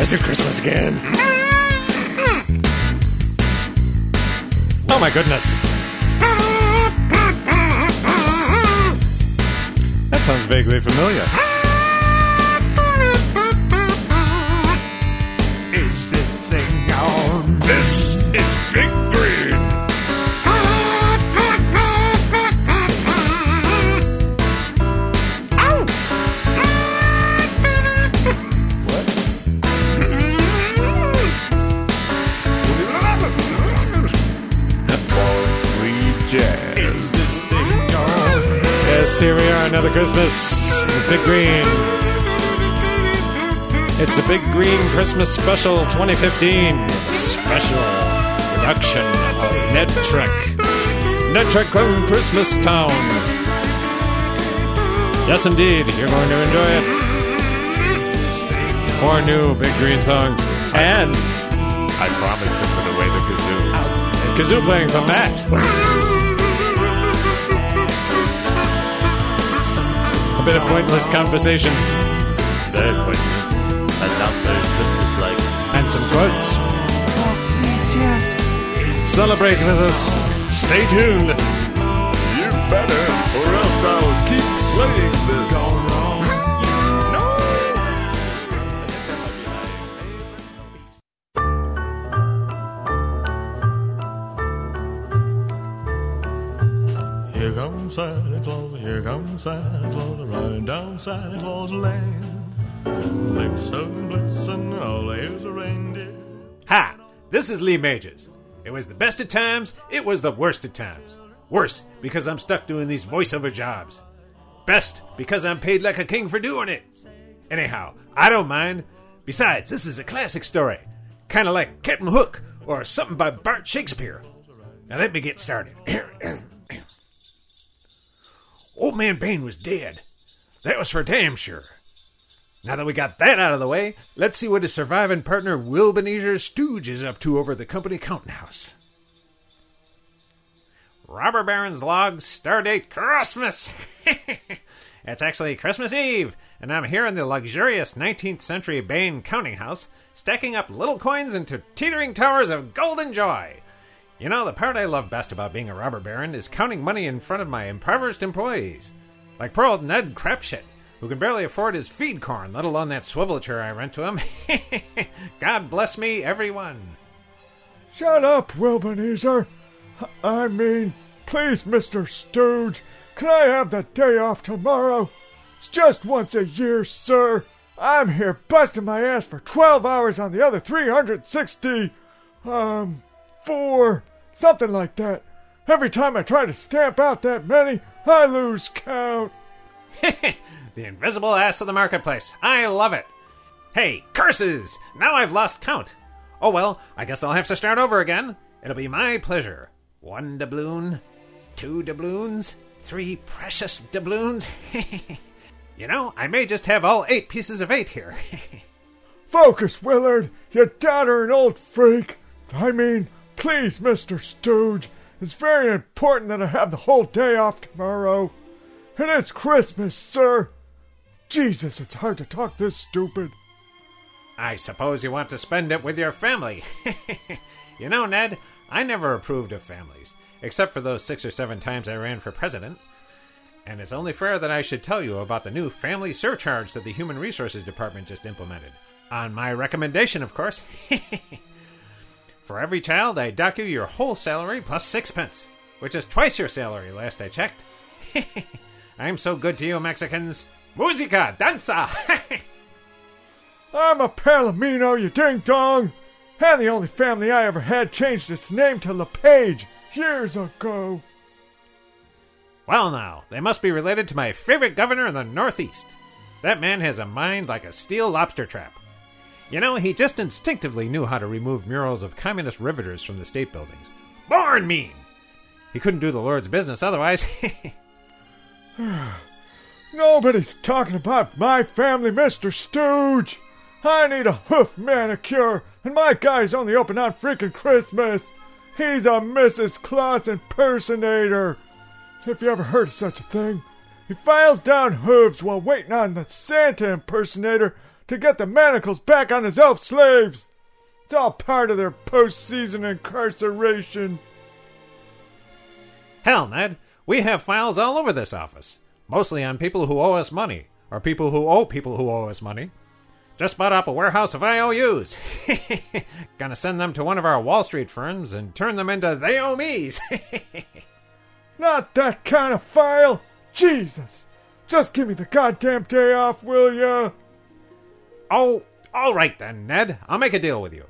I said Christmas again. Oh my goodness. That sounds vaguely familiar. Is this thing on? This is Big Green. Here we are, another Christmas. The Big Green. It's the Big Green Christmas Special 2015. Special production of Ned Trek. Ned Trek from Christmas Town. Yes, indeed, you're going to enjoy it. Four new Big Green songs. And I promised to put away the kazoo. kazoo playing from Matt. A bit of pointless conversation Very pointless. And not very Christmas-like. and some quotes. Celebrate with us. Stay tuned. You better, or else I'll keep playing this. Here comes Santa Claus, here comes Santa Claus, riding down Santa Claus. Blitzen, blitzen, all here's a reindeer. Hi, this is Lee Majors. It was the best of times, it was the worst of times. Worse, because I'm stuck doing these voiceover jobs. Best, because I'm paid like a king for doing it. Anyhow, I don't mind. Besides, this is a classic story. Kind of like Captain Hook or something by Bart Shakespeare. Now let me get started. Old Man Bane was dead. That was for damn sure. Now that we got that out of the way, let's see what his surviving partner Will Benezer Stooge is up to over the company counting house. Robber Baron's log, stardate Christmas! it's actually Christmas Eve, and I'm here in the luxurious 19th century Bain counting house, stacking up little coins into teetering towers of golden joy. You know, the part I love best about being a robber baron is counting money in front of my impoverished employees. Like poor old Ned Crapshit, who can barely afford his feed corn, let alone that swivel chair I rent to him. God bless me, everyone. Shut up, Wilbenezer. I mean, please, Mr. Stooge, can I have the day off tomorrow? It's just once a year, sir. I'm here busting my ass for 12 hours on the other 360. Um, four, something like that. Every time I try to stamp out that many, I lose count. the invisible ass of the marketplace. I love it. Hey, curses! Now I've lost count. Oh well, I guess I'll have to start over again. It'll be my pleasure. One doubloon, two doubloons, three precious doubloons. you know, I may just have all eight pieces of eight here. Focus, Willard, you doddering old freak. I mean, please, Mr. Stooge, it's very important that I have the whole day off tomorrow. It is Christmas, sir. Jesus, it's hard to talk this stupid. I suppose you want to spend it with your family. you know, Ned, I never approved of families, except for those six or seven times I ran for president. And it's only fair that I should tell you about the new family surcharge that the Human Resources Department just implemented. On my recommendation, of course. for every child, I dock you your whole salary plus sixpence, which is twice your salary, last I checked. I'm so good to you, Mexicans. Musica, danza! I'm a Palomino, you ding dong. And the only family I ever had changed its name to LePage years ago. Well, now, they must be related to my favorite governor in the Northeast. That man has a mind like a steel lobster trap. You know, he just instinctively knew how to remove murals of communist riveters from the state buildings. Born mean! He couldn't do the Lord's business otherwise. Nobody's talking about my family, Mr. Stooge. I need a hoof manicure, and my guy's only open on freaking Christmas. He's a Mrs. Claus impersonator. If you ever heard of such a thing, he files down hooves while waiting on the Santa impersonator to get the manacles back on his elf slaves. It's all part of their postseason incarceration. Hell, Ned, we have files all over this office, mostly on people who owe us money, or people who owe people who owe us money. Just bought up a warehouse of IOUs. Gonna send them to one of our Wall Street firms and turn them into they owe me's. Not that kind of file. Jesus. Just give me the goddamn day off, will ya? Oh, all right then, Ned. I'll make a deal with you.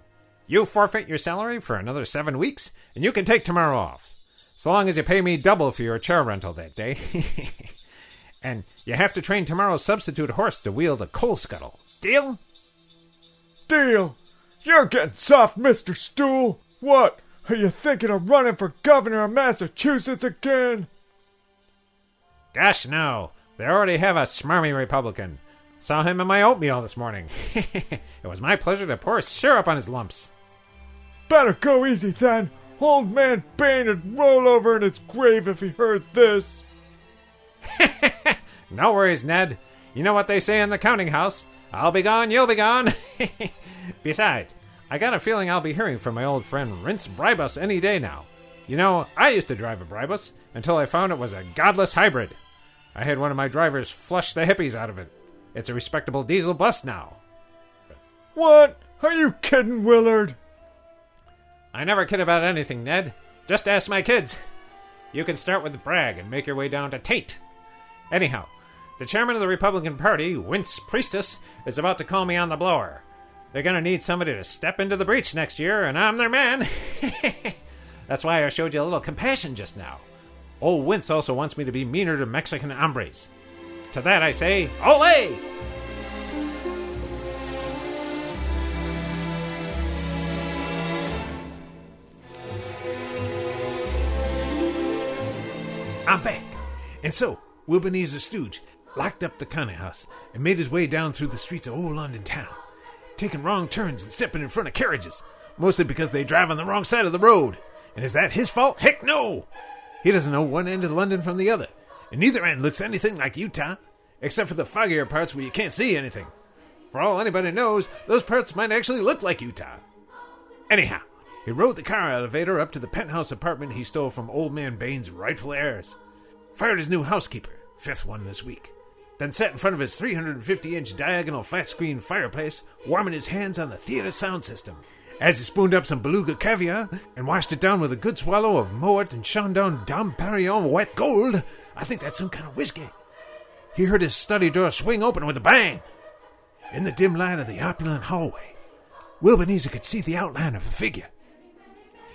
You forfeit your salary for another seven weeks, and you can take tomorrow off. So long as you pay me double for your chair rental that day. and you have to train tomorrow's substitute horse to wield a coal scuttle. Deal? Deal. You're getting soft, Mr. Stool. What? Are you thinking of running for governor of Massachusetts again? Gosh, no. They already have a smarmy Republican. Saw him in my oatmeal this morning. it was my pleasure to pour syrup on his lumps. Better go easy then. Old man Bane would roll over in his grave if he heard this. No worries, Ned. You know what they say in the counting house I'll be gone, you'll be gone. Besides, I got a feeling I'll be hearing from my old friend Rince Bribus any day now. You know, I used to drive a Bribus until I found it was a godless hybrid. I had one of my drivers flush the hippies out of it. It's a respectable diesel bus now. What? Are you kidding, Willard? I never kid about anything, Ned. Just ask my kids. You can start with Bragg and make your way down to Tate. Anyhow, the chairman of the Republican Party, Wince Priestess, is about to call me on the blower. They're gonna need somebody to step into the breach next year, and I'm their man. That's why I showed you a little compassion just now. Old Wince also wants me to be meaner to Mexican hombres. To that I say, Ole! I'm back. And so, Wilbenezer Stooge locked up the counting house and made his way down through the streets of old London town, taking wrong turns and stepping in front of carriages, mostly because they drive on the wrong side of the road. And is that his fault? Heck no! He doesn't know one end of London from the other, and neither end looks anything like Utah, except for the foggier parts where you can't see anything. For all anybody knows, those parts might actually look like Utah. Anyhow, he rode the car elevator up to the penthouse apartment he stole from Old Man Bane's rightful heirs. Fired his new housekeeper, fifth one this week. Then sat in front of his 350 inch diagonal flat screen fireplace, warming his hands on the theater sound system. As he spooned up some beluga caviar and washed it down with a good swallow of Moet and Chandon Dom Perignon wet gold, I think that's some kind of whiskey. He heard his study door swing open with a bang. In the dim light of the opulent hallway, Wilbenezer could see the outline of a figure.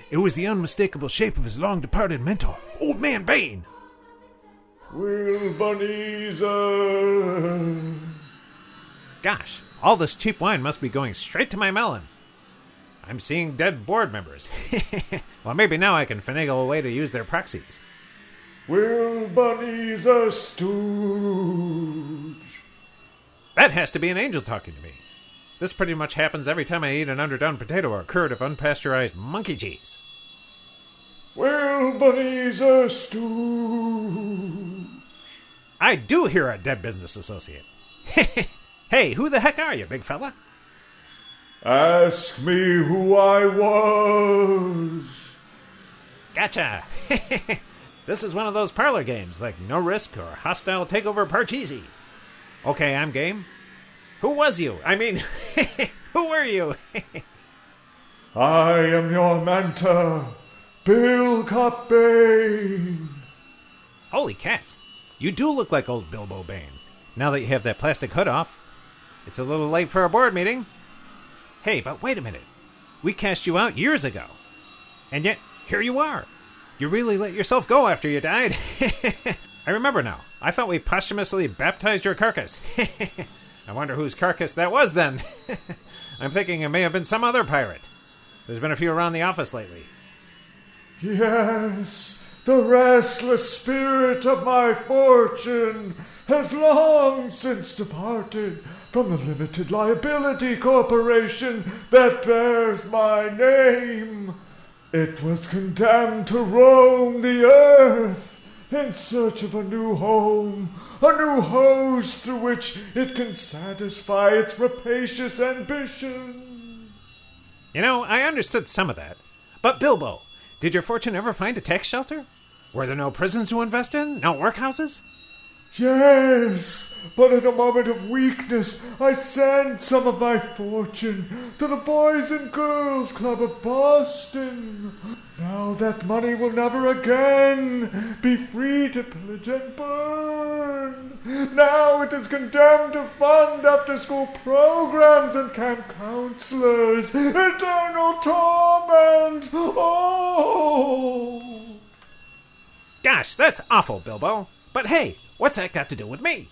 It was the unmistakable shape of his long departed mentor, Old Man Bane. Wilbenezer. Gosh, all this cheap wine must be going straight to my melon. I'm seeing dead board members. well, maybe now I can finagle a way to use their proxies. Will Bunny's a Stooge. That has to be an angel talking to me. This pretty much happens every time I eat an underdone potato or a curd of unpasteurized monkey cheese. Well, Bunny's a Stooge. I do hear a dead business associate. hey, who the heck are you, big fella? Ask me who I was. Gotcha. this is one of those parlor games, like No Risk or Hostile Takeover Parcheesi. Okay, I'm game. Who was you? I mean, who were you? I am your mentor, Bill Cobbane. Holy cats. You do look like old Bilbo Bane. Now that you have that plastic hood off. It's a little late for a board meeting. Hey, but wait a minute. We cast you out years ago. And yet, here you are. You really let yourself go after you died. I remember now. I thought we posthumously baptized your carcass. I wonder whose carcass that was then. I'm thinking it may have been some other pirate. There's been a few around the office lately. Yes, the restless spirit of my fortune has long since departed from the limited liability corporation that bears my name. It was condemned to roam the earth in search of a new home, a new hose through which it can satisfy its rapacious ambitions. You know, I understood some of that. But Bilbo, did your fortune ever find a tax shelter? Were there no prisons to invest in? No workhouses? Yes, but at a moment of weakness, I sent some of my fortune to the Boys and Girls Club of Boston. Now that money will never again be free to pillage and burn. Now it is condemned to fund after school programs and camp counselors. Eternal torment. Oh! Gosh, that's awful, Bilbo. But hey, what's that got to do with me?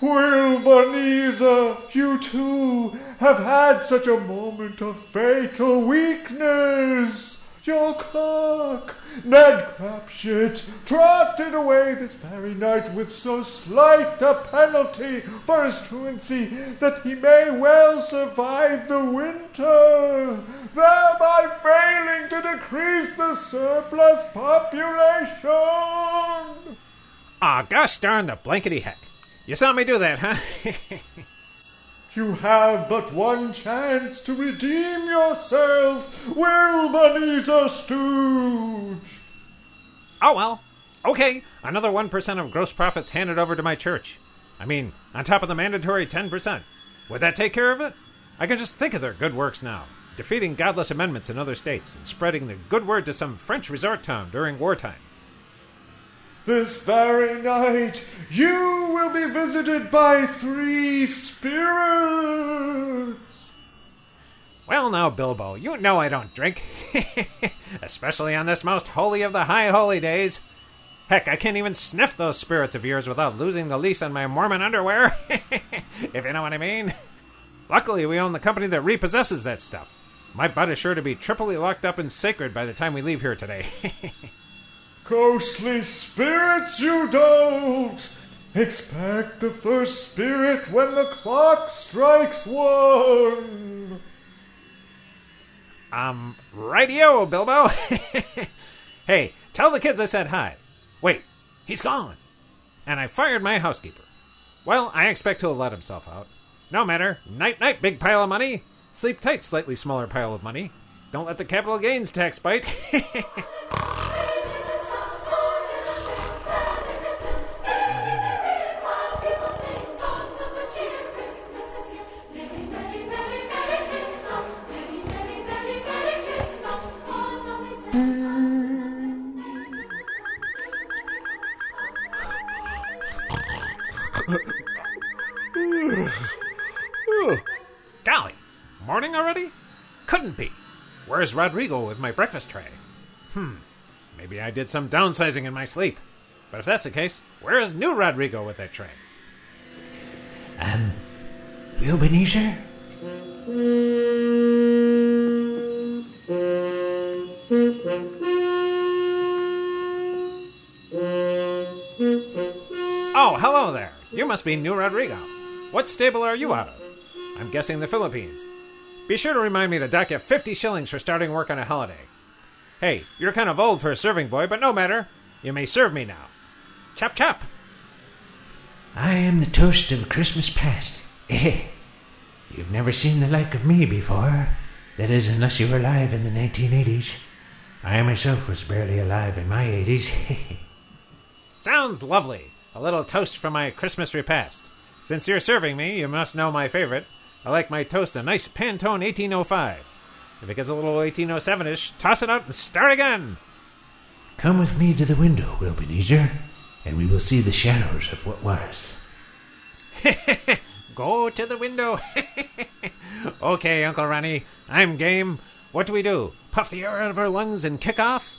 Wilbanese, you too have had such a moment of fatal weakness. Your clerk, Ned Crapshit, trotted away this very night with so slight a penalty for his truancy that he may well survive the winter, thereby failing to decrease the surplus population. Ah, gosh darn the blankety heck. You saw me do that, huh? You have but one chance to redeem yourself, Wilbanese Stooge. oh well. Okay, another 1% of gross profits handed over to my church. I mean, on top of the mandatory 10%. Would that take care of it? I can just think of their good works now. Defeating godless amendments in other states and spreading the good word to some French resort town during wartime. This very night you will be visited by three spirits. Well, now, Bilbo, you know I don't drink. Especially on this most holy of the high holy days. Heck, I can't even sniff those spirits of yours without losing the lease on my Mormon underwear. if you know what I mean. Luckily, we own the company that repossesses that stuff. My butt is sure to be triply locked up and sacred by the time we leave here today. Ghostly spirits, you don't! Expect the first spirit when the clock strikes one! um, rightio, Bilbo. hey, tell the kids I said hi. Wait, he's gone. And I fired my housekeeper. Well, I expect he'll let himself out. No matter. Night, night, big pile of money. Sleep tight, slightly smaller pile of money. Don't let the capital gains tax bite. morning already? Couldn't be. Where's Rodrigo with my breakfast tray? Hmm, maybe I did some downsizing in my sleep. But if that's the case, where is new Rodrigo with that tray? Um, Wilbenezer? Oh, hello there. You must be new Rodrigo. What stable are you out of? I'm guessing the Philippines. Be sure to remind me to dock you 50 shillings for starting work on a holiday. Hey, you're kind of old for a serving boy, but no matter. You may serve me now. Chop chop. I am the toast of Christmas past. Eh, You've never seen the like of me before. That is, unless you were alive in the 1980s. I myself was barely alive in my 80s. Sounds lovely. A little toast for my Christmas repast. Since you're serving me, you must know my favorite. I like my toast a nice Pantone 1805. If it gets a little 1807 ish, toss it out and start again. Come with me to the window, Wilbenezer, and we will see the shadows of what was. Go to the window. okay, Uncle Ronnie, I'm game. What do we do? Puff the air out of our lungs and kick off?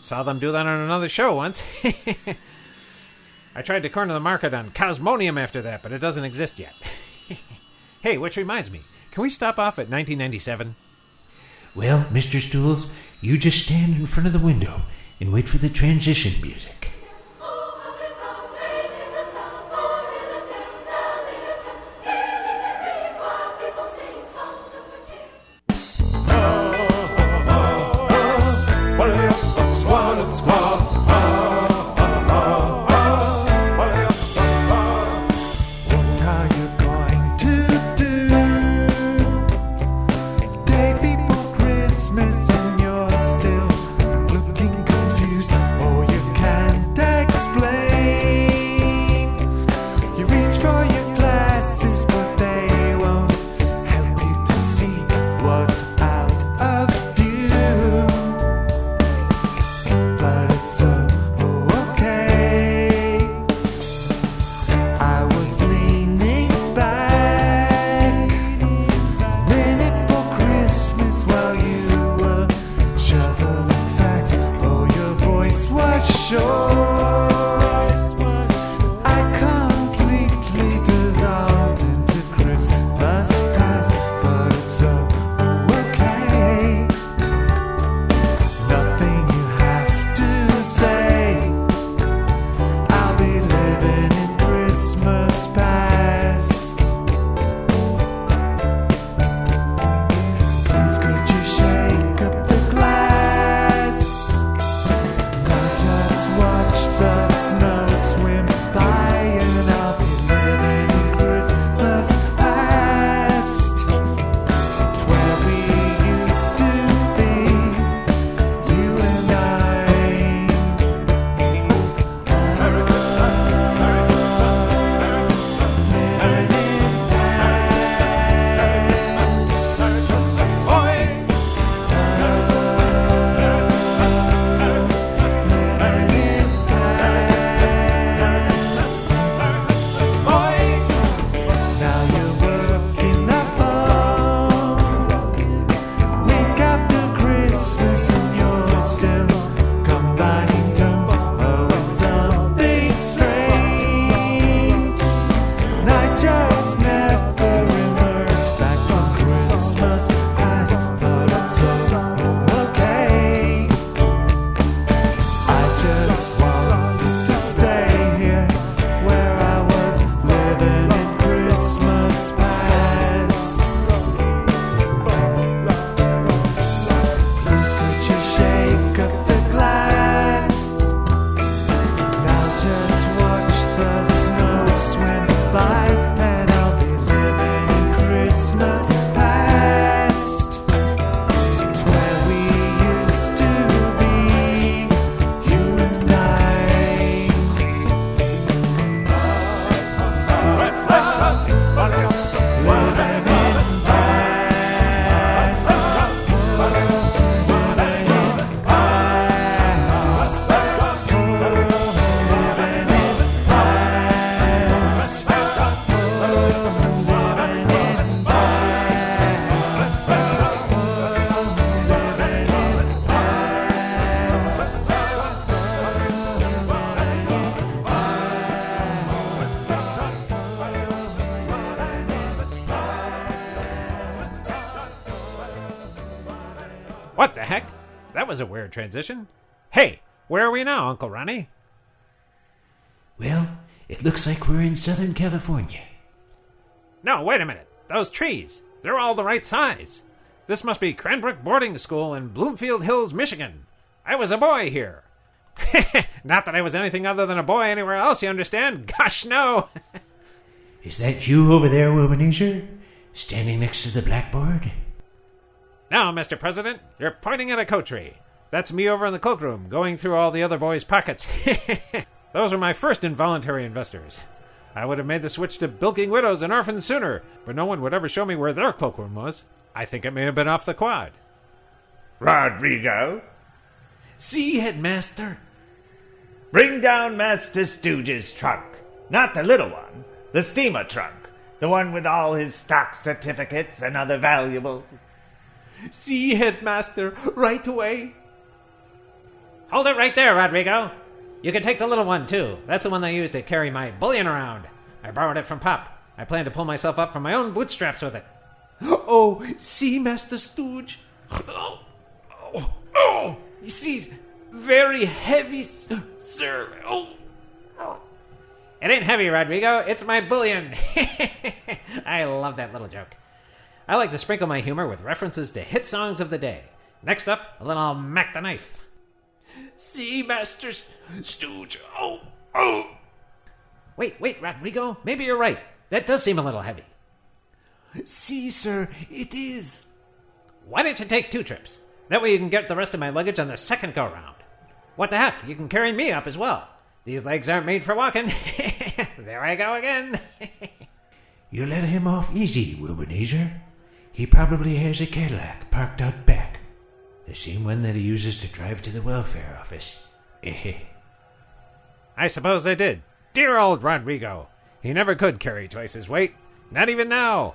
Saw them do that on another show once. I tried to corner the market on Cosmonium after that, but it doesn't exist yet. Hey, which reminds me, can we stop off at 1997? Well, Mr. Stools, you just stand in front of the window and wait for the transition music. That was a weird transition. Hey, where are we now, Uncle Ronnie? Well, it looks like we're in Southern California. No, wait a minute. Those trees. They're all the right size. This must be Cranbrook Boarding School in Bloomfield Hills, Michigan. I was a boy here. Not that I was anything other than a boy anywhere else, you understand? Gosh, no. Is that you over there, Womanizer? Standing next to the blackboard? now, Mr. President, you're pointing at a coat tree. That's me over in the cloakroom, going through all the other boys' pockets. Those were my first involuntary investors. I would have made the switch to bilking widows and orphans sooner, but no one would ever show me where their cloakroom was. I think it may have been off the quad. Rodrigo, See, headmaster. bring down Master Stooge's trunk. Not the little one, the steamer trunk. The one with all his stock certificates and other valuables. See, headmaster, right away. Hold it right there, Rodrigo. You can take the little one, too. That's the one I use to carry my bullion around. I borrowed it from Pop. I plan to pull myself up from my own bootstraps with it. Oh, see, Master Stooge. Oh, oh, oh. You see, very heavy, sir. Oh, It ain't heavy, Rodrigo. It's my bullion. I love that little joke. I like to sprinkle my humor with references to hit songs of the day. Next up, a little Mac the Knife. See, Master Stooge. Oh, oh. Wait, wait, Rodrigo. Maybe you're right. That does seem a little heavy. See, sir, it is. Why don't you take two trips? That way you can get the rest of my luggage on the second go round. What the heck? You can carry me up as well. These legs aren't made for walking. there I go again. You let him off easy, Womanizer. He probably has a Cadillac parked out back. The same one that he uses to drive to the welfare office. Eh, I suppose I did. Dear old Rodrigo. He never could carry twice his weight. Not even now.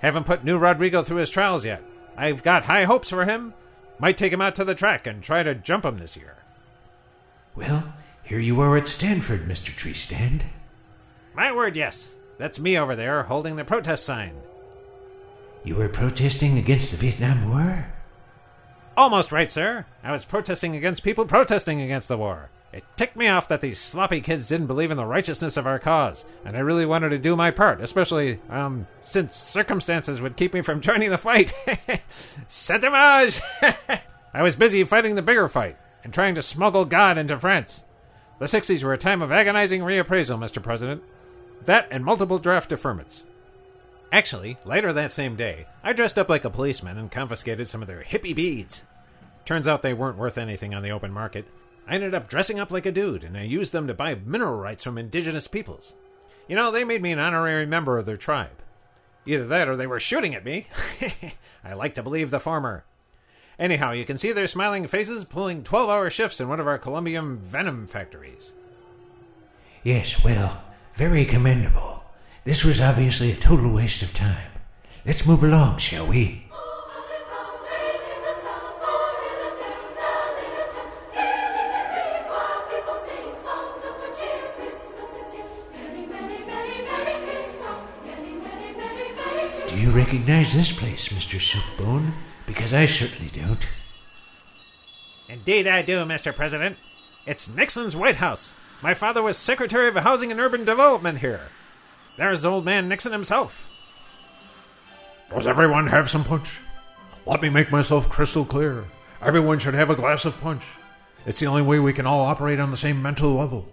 Haven't put new Rodrigo through his trials yet. I've got high hopes for him. Might take him out to the track and try to jump him this year. Well, here you are at Stanford, Mr. Tree Stand. My word, yes. That's me over there holding the protest sign. You were protesting against the Vietnam War? Almost right, sir. I was protesting against people protesting against the war. It ticked me off that these sloppy kids didn't believe in the righteousness of our cause, and I really wanted to do my part, especially, um, since circumstances would keep me from joining the fight. Sauvage! I was busy fighting the bigger fight and trying to smuggle God into France. The 60s were a time of agonizing reappraisal, Mr. President. That and multiple draft deferments. Actually, later that same day, I dressed up like a policeman and confiscated some of their hippie beads. Turns out they weren't worth anything on the open market. I ended up dressing up like a dude, and I used them to buy mineral rights from indigenous peoples. You know, they made me an honorary member of their tribe. Either that or they were shooting at me. I like to believe the former. Anyhow, you can see their smiling faces pulling 12 hour shifts in one of our Columbium venom factories. Yes, well, very commendable. This was obviously a total waste of time. Let's move along, shall we? Do you recognize this place, Mr. Soupbone? Because I certainly don't. Indeed, I do, Mr. President. It's Nixon's White House. My father was Secretary of Housing and Urban Development here. There's old man Nixon himself. Does everyone have some punch? Let me make myself crystal clear. Everyone should have a glass of punch. It's the only way we can all operate on the same mental level.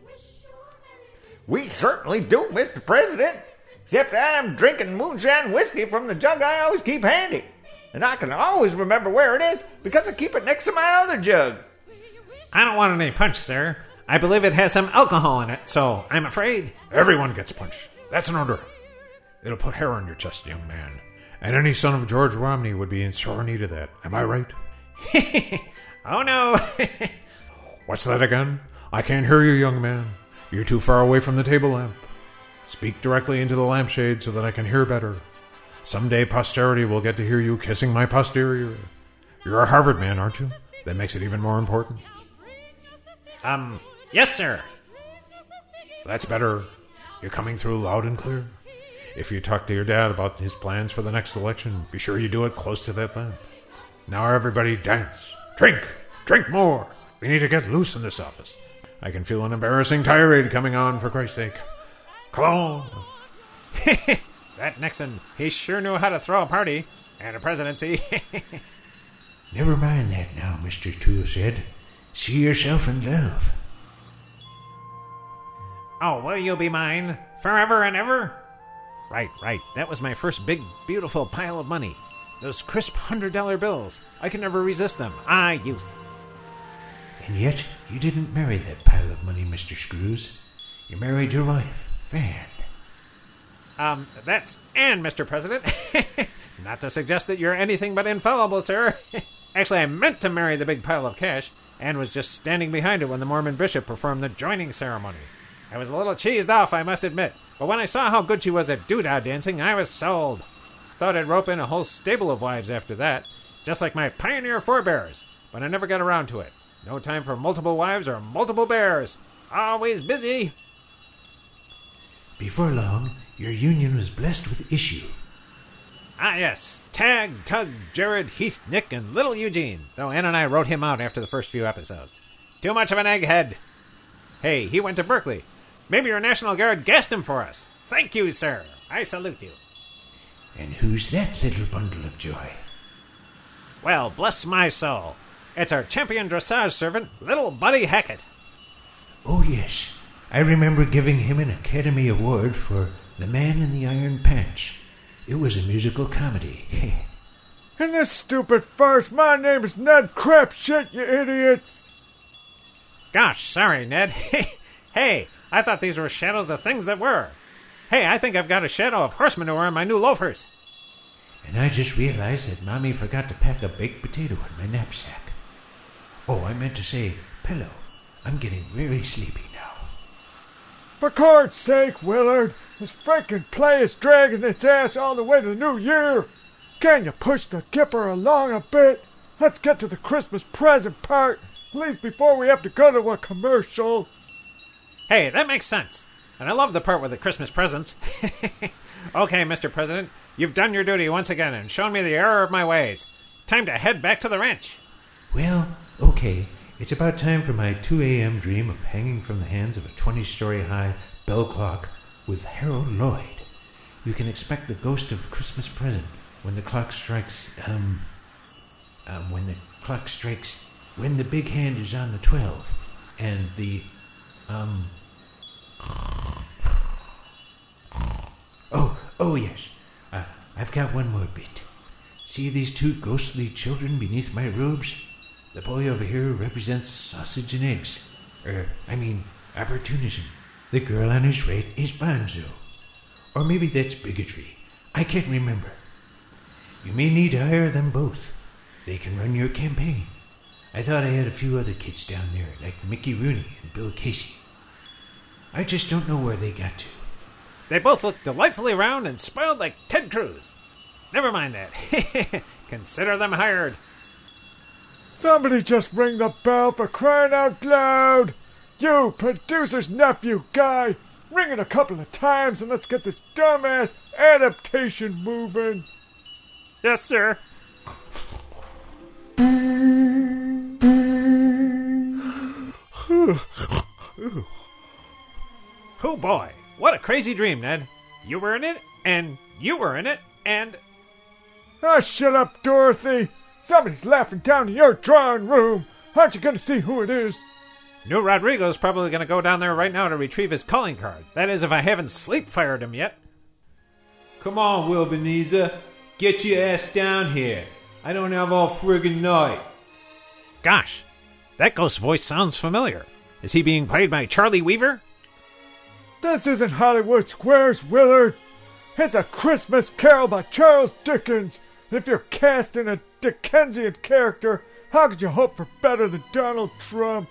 We certainly do, Mr. President. Except I'm drinking moonshine whiskey from the jug I always keep handy. And I can always remember where it is because I keep it next to my other jug. I don't want any punch, sir. I believe it has some alcohol in it, so I'm afraid. Everyone gets punch. That's an order. It'll put hair on your chest, young man. And any son of George Romney would be in sore need of that. Am I right? Oh no! What's that again? I can't hear you, young man. You're too far away from the table lamp. Speak directly into the lampshade so that I can hear better. Someday posterity will get to hear you kissing my posterior. You're a Harvard man, aren't you? That makes it even more important. um, yes, sir. That's better. You're coming through loud and clear. If you talk to your dad about his plans for the next election, be sure you do it close to that lamp. Now everybody dance. Drink. Drink more. We need to get loose in this office. I can feel an embarrassing tirade coming on, for Christ's sake. Come on. That Nixon, he sure knew how to throw a party and a presidency. Never mind that now, Mr. Tool said. See yourself in love. Oh, will you be mine forever and ever? Right, right. That was my first big, beautiful pile of money. Those crisp hundred dollar bills. I can never resist them. Ah, youth. And yet, you didn't marry that pile of money, Mr. Screws. You married your wife, Fan. Um, that's Anne, Mr. President. Not to suggest that you're anything but infallible, sir. Actually, I meant to marry the big pile of cash. Anne was just standing behind it when the Mormon bishop performed the joining ceremony. I was a little cheesed off, I must admit, but when I saw how good she was at doodah dancing, I was sold. Thought I'd rope in a whole stable of wives after that, just like my pioneer forebears, but I never got around to it. No time for multiple wives or multiple bears. Always busy. Before long, your union was blessed with issue. Ah, yes. Tag, Tug, Jared, Heath, Nick, and little Eugene. Though Ann and I wrote him out after the first few episodes. Too much of an egghead. Hey, he went to Berkeley. Maybe your National Guard guessed him for us. Thank you, sir. I salute you. And who's that little bundle of joy? Well, bless my soul. It's our champion dressage servant, little Buddy Hackett. Oh, yes. I remember giving him an Academy Award for The Man in the Iron Pants. It was a musical comedy. In this stupid farce, my name is Ned Crapshit, you idiots! Gosh, sorry, Ned. hey, I thought these were shadows of things that were. Hey, I think I've got a shadow of horse manure on my new loafers. and I just realized that Mommy forgot to pack a baked potato in my knapsack. Oh, I meant to say pillow. I'm getting very sleepy now. For God's sake, Willard, this freaking play is dragging its ass all the way to the new year. Can you push the kipper along a bit? Let's get to the Christmas present part, at least before we have to go to a commercial. Hey, that makes sense. And I love the part with the Christmas presents. okay, Mr. President, you've done your duty once again and shown me the error of my ways. Time to head back to the ranch. Well, okay. It's about time for my 2 a.m. dream of hanging from the hands of a 20 story high bell clock with Harold Lloyd. You can expect the ghost of Christmas present when the clock strikes, um, um, when the clock strikes, when the big hand is on the 12, and the, um, oh, oh yes, uh, I've got one more bit. See these two ghostly children beneath my robes? The boy over here represents sausage and eggs. Er, I mean, opportunism. The girl on his right is Bonzo. Or maybe that's bigotry. I can't remember. You may need to hire them both. They can run your campaign. I thought I had a few other kids down there, like Mickey Rooney and Bill Casey. I just don't know where they got to. They both look delightfully round and spoiled like Ted Cruz. Never mind that. Consider them hired. Somebody just ring the bell for crying out loud! You, producer's nephew guy! Ring it a couple of times and let's get this dumbass adaptation moving! Yes, sir. Oh boy, what a crazy dream, Ned. You were in it, and you were in it, and Ah, shut up, Dorothy! Somebody's laughing down in your drawing room! Aren't you gonna see who it is? new Rodrigo's probably going to go down there right now to retrieve his calling card. That is, if I haven't sleep fired him yet. Come on, Wilbenezer. Get your ass down here. I don't have all friggin' night. Gosh, that ghost voice sounds familiar. Is he being played by Charlie Weaver? This isn't Hollywood Squares, Willard! It's a Christmas carol by Charles Dickens! And if you're casting a Dickensian character, how could you hope for better than Donald Trump?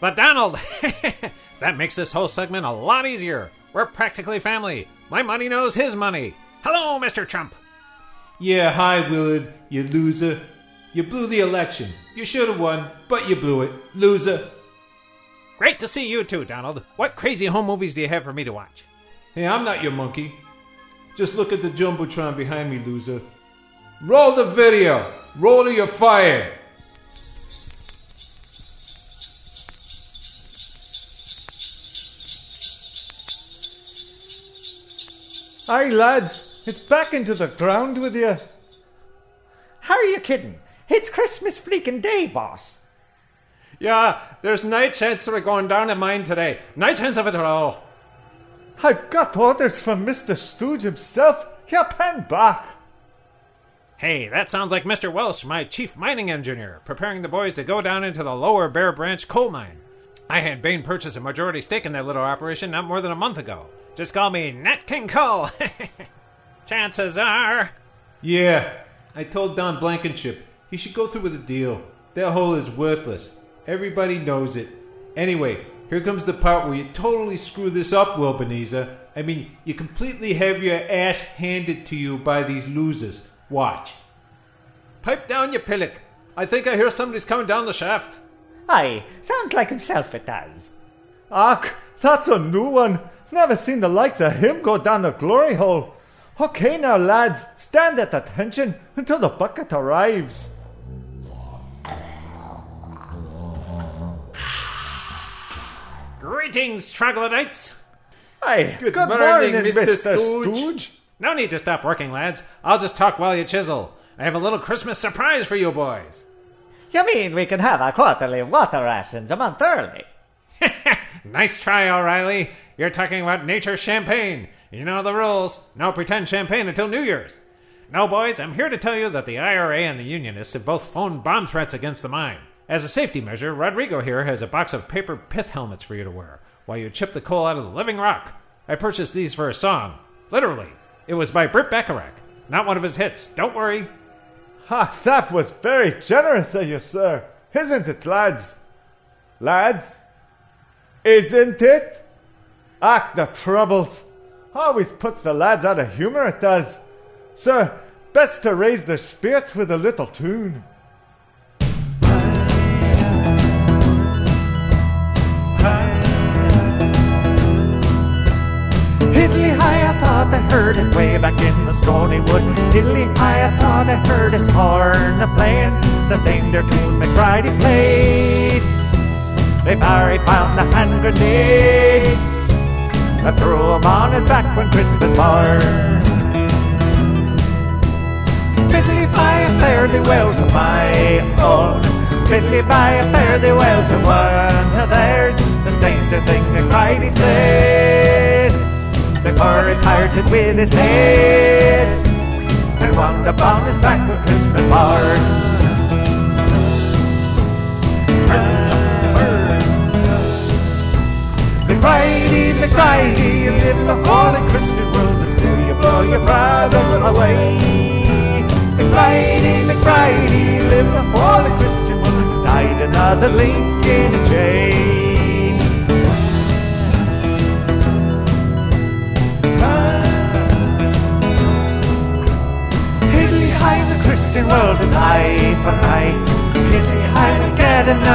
But Donald! that makes this whole segment a lot easier. We're practically family. My money knows his money. Hello, Mr. Trump. Yeah, hi, Willard, you loser. You blew the election. You should have won, but you blew it. Loser. Great to see you too, Donald. What crazy home movies do you have for me to watch? Hey, I'm not your monkey. Just look at the Jumbotron behind me, loser. Roll the video. Roll to your fire. Aye, lads, it's back into the ground with you. How are you kidding? It's Christmas freaking day, boss. Yeah, there's no chance of it going down in mine today. No chance of it at all. I've got orders from Mr. Stooge himself. You pen back. Hey, that sounds like Mr. Welsh, my chief mining engineer, preparing the boys to go down into the lower Bear Branch coal mine. I had Bain purchase a majority stake in that little operation not more than a month ago. Just call me Nat King Cole. Chances are. Yeah, I told Don Blankenship he should go through with the deal. That hole is worthless. Everybody knows it. Anyway, here comes the part where you totally screw this up, Wilbenezer. I mean, you completely have your ass handed to you by these losers. Watch. Pipe down, you pillock. I think I hear somebody's coming down the shaft. Aye, sounds like himself it does. Ach, that's a new one. Never seen the likes of him go down the glory hole. Okay, now, lads, stand at attention until the bucket arrives. Greetings, troglodytes. Aye, good, morning, morning, Mr. Mr. Stooge. Stooge. No need to stop working, lads. I'll just talk while you chisel. I have a little Christmas surprise for you boys. You mean we can have our quarterly water rations a month early? Nice try, O'Reilly. You're talking about nature champagne. You know the rules. No pretend champagne until New Year's. No, boys, I'm here to tell you that the IRA and the Unionists have both phoned bomb threats against the mine. As a safety measure, Rodrigo here has a box of paper pith helmets for you to wear while you chip the coal out of the living rock. I purchased these for a song. Literally. It was by Burt Bacharach. Not one of his hits. Don't worry. Ha, that was very generous of you, sir. Isn't it, lads? Lads? Isn't it? Ach, the troubles. Always puts the lads out of humour, it does. Sir, best to raise their spirits with a little tune. Thought I heard it way back in the stony wood. High, I thought I heard his horn a playing the same there tune McBride played. They Barry found the hand grenade. I threw him on his back when Christmas morn. Fiddly by fare thee well to my own. Fiddly by fare thee well to one of theirs. The same thing that said. Before he parted with his head. And wound upon his back with Christmas morn. McBride, McBride, you live in the holy Christian world, but still you blow your brother away. McBride, McBride, you live in the holy Christian world, died another link in a chain.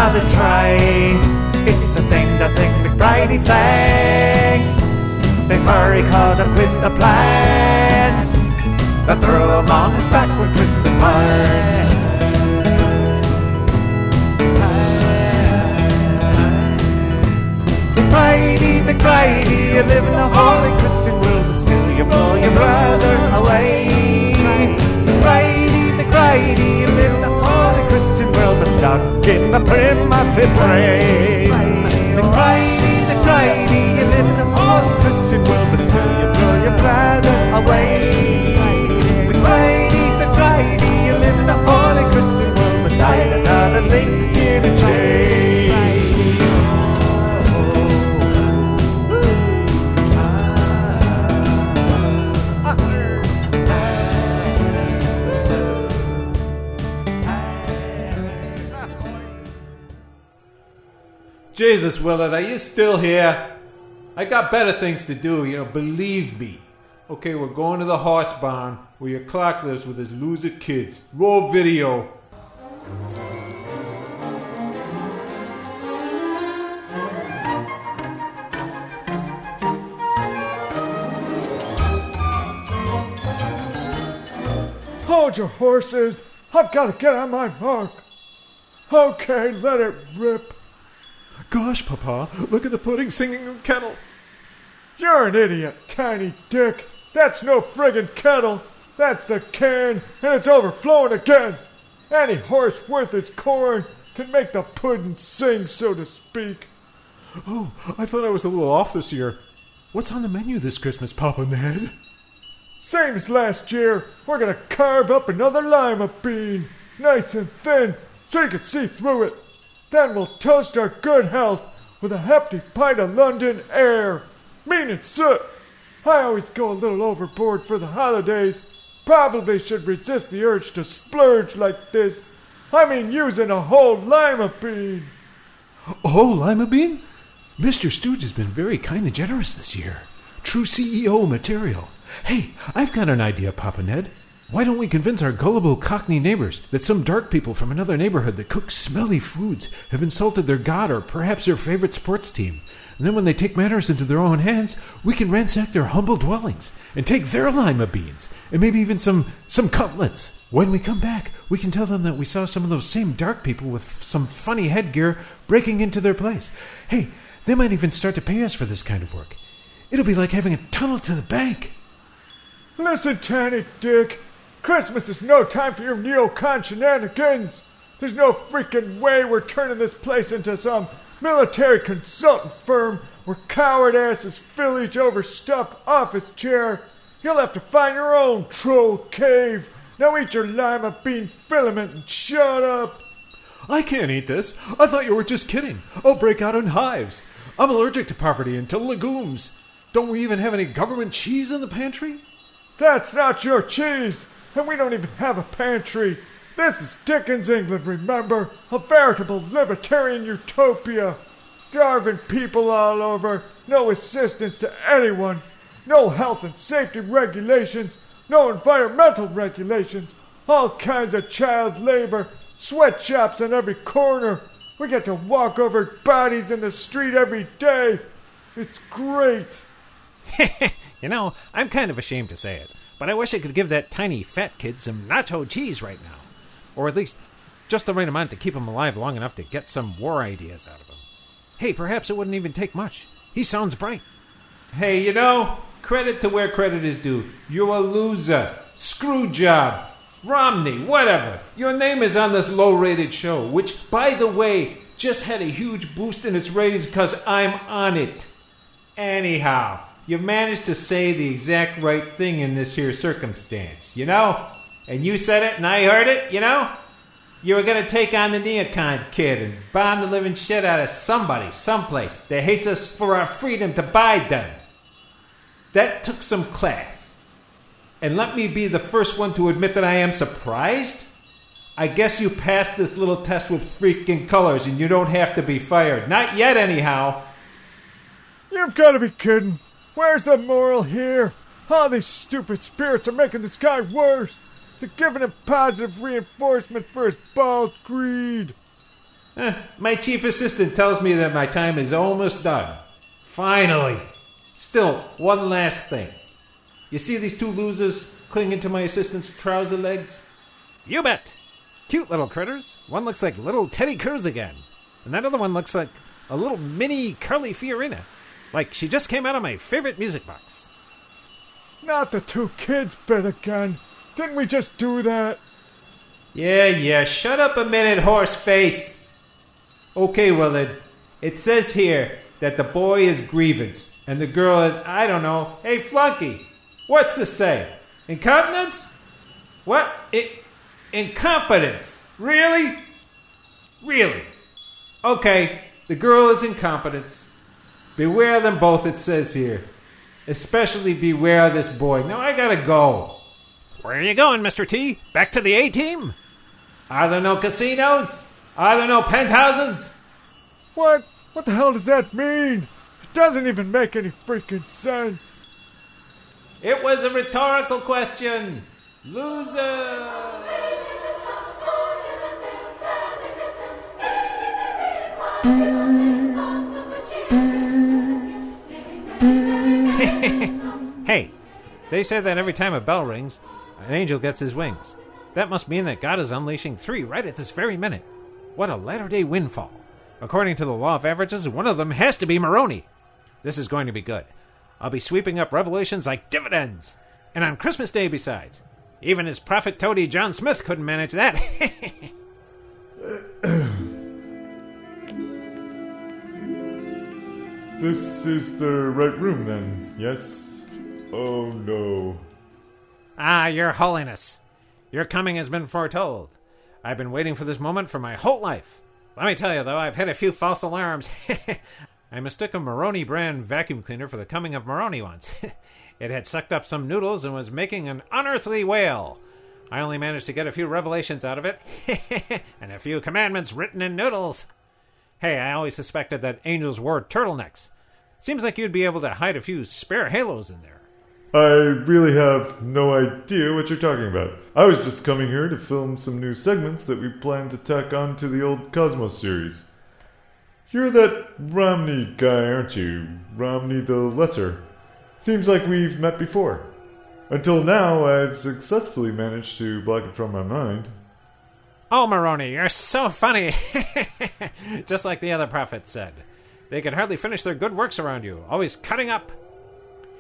Another try. It's the same that thing McBride he sang. He caught up with the plan, that threw him on his back with Christmas morn. McBridey, McBridey, you live in a holy Christian world, still you blow your brother away. McBridey, McBridey, stuck in the primitive brain. McBridey, McBridey, you live in a holy Christian world, but still you blow your brother away. Jesus, Willard, are you still here? I got better things to do, you know, believe me. Okay, we're going to the horse barn where your clock lives with his loser kids. Roll video. Hold your horses. I've got to get on my mark. Okay, let it rip. Gosh, Papa, look at the pudding singing kettle. You're an idiot, Tiny Dick. That's no friggin' kettle. That's the can, and it's overflowing again. Any horse worth its corn can make the pudding sing, so to speak. Oh, I thought I was a little off this year. What's on the menu this Christmas, Papa Ned? Same as last year, we're gonna carve up another lima bean, nice and thin, so you can see through it. Then we'll toast our good health with a hefty pint of London air. Mean it, sir. I always go a little overboard for the holidays. Probably should resist the urge to splurge like this. I mean, using a whole lima bean. Oh, Lima Bean? Mr. Stooge has been very kind and generous this year. True CEO material. Hey, I've got an idea, Papa Ned. Why don't we convince our gullible Cockney neighbors that some dark people from another neighborhood that cook smelly foods have insulted their god or perhaps their favorite sports team? And then when they take matters into their own hands, we can ransack their humble dwellings and take their lima beans and maybe even some some cutlets. When we come back, we can tell them that we saw some of those same dark people with some funny headgear breaking into their place. Hey, they might even start to pay us for this kind of work. It'll be like having a tunnel to the bank. Listen, Tiny Dick. Christmas is no time for your neocon shenanigans. There's no freaking way we're turning this place into some military consultant firm where coward asses fill each overstuffed office chair. You'll have to find your own troll cave. Now eat your lima bean filament and shut up. I can't eat this. I thought you were just kidding. I'll break out in hives. I'm allergic to poverty and to legumes. Don't we even have any government cheese in the pantry? That's not your cheese, and we don't even have a pantry. This is Dickens, England, remember? A veritable libertarian utopia. Starving people all over, no assistance to anyone, no health and safety regulations, no environmental regulations, all kinds of child labor, sweatshops on every corner. We get to walk over bodies in the street every day. It's great. you know, I'm kind of ashamed to say it, but I wish I could give that tiny fat kid some nacho cheese right now. Or at least just the right amount to keep him alive long enough to get some war ideas out of him. Hey, perhaps it wouldn't even take much. He sounds bright. Hey, you know, credit to where credit is due. You're a loser. Screw job. Romney, whatever. Your name is on this low rated show, which, by the way, just had a huge boost in its ratings because I'm on it. Anyhow, you managed to say the exact right thing in this here circumstance, you know? And you said it and I heard it, you know? You were gonna take on the neocon kid and bomb the living shit out of somebody, someplace that hates us for our freedom to buy them. That took some class. And let me be the first one to admit that I am surprised. I guess you passed this little test with freaking colors and you don't have to be fired. Not yet, anyhow. You've got to be kidding. Where's the moral here? All these stupid spirits are making this guy worse. They're giving him positive reinforcement for his bald greed. Eh, my chief assistant tells me that my time is almost done. Finally. Still, one last thing. You see these two losers clinging to my assistant's trouser legs? You bet. Cute little critters. One looks like little Teddy Cruz again, and that other one looks like a little mini Curly Fiorina. Like she just came out of my favorite music box. Not the two kids bit again. Didn't we just do that? Yeah, yeah, shut up a minute, horse face. Okay, Willard. It says here that the boy is grievance, and the girl is, I don't know, hey, flunky. What's this say? Incontinence? What? It, incompetence. Really? Really? Okay, the girl is incompetence. Beware them both, it says here. Especially beware this boy. Now I gotta go. Where are you going, Mr. T? Back to the A team? Are there no casinos? Are there no penthouses? What? What the hell does that mean? It doesn't even make any freaking sense. It was a rhetorical question. Loser! Hey, they say that every time a bell rings, an angel gets his wings. That must mean that God is unleashing three right at this very minute. What a latter day windfall. According to the law of averages, one of them has to be Moroni. This is going to be good. I'll be sweeping up revelations like dividends. And on Christmas Day, besides. Even his prophet toady John Smith couldn't manage that. This is the right room then, yes? Oh no. ah, Your Holiness. Your coming has been foretold. I've been waiting for this moment for my whole life. Let me tell you, though, I've had a few false alarms. I mistook a Moroni brand vacuum cleaner for the coming of Moroni once. it had sucked up some noodles and was making an unearthly wail. I only managed to get a few revelations out of it, and a few commandments written in noodles. Hey, I always suspected that angels wore turtlenecks. Seems like you'd be able to hide a few spare halos in there. I really have no idea what you're talking about. I was just coming here to film some new segments that we plan to tack on to the old Cosmos series. You're that Romney guy, aren't you? Romney the Lesser. Seems like we've met before. Until now, I've successfully managed to block it from my mind. Oh, Moroni, you're so funny. Just like the other prophets said. They could hardly finish their good works around you, always cutting up.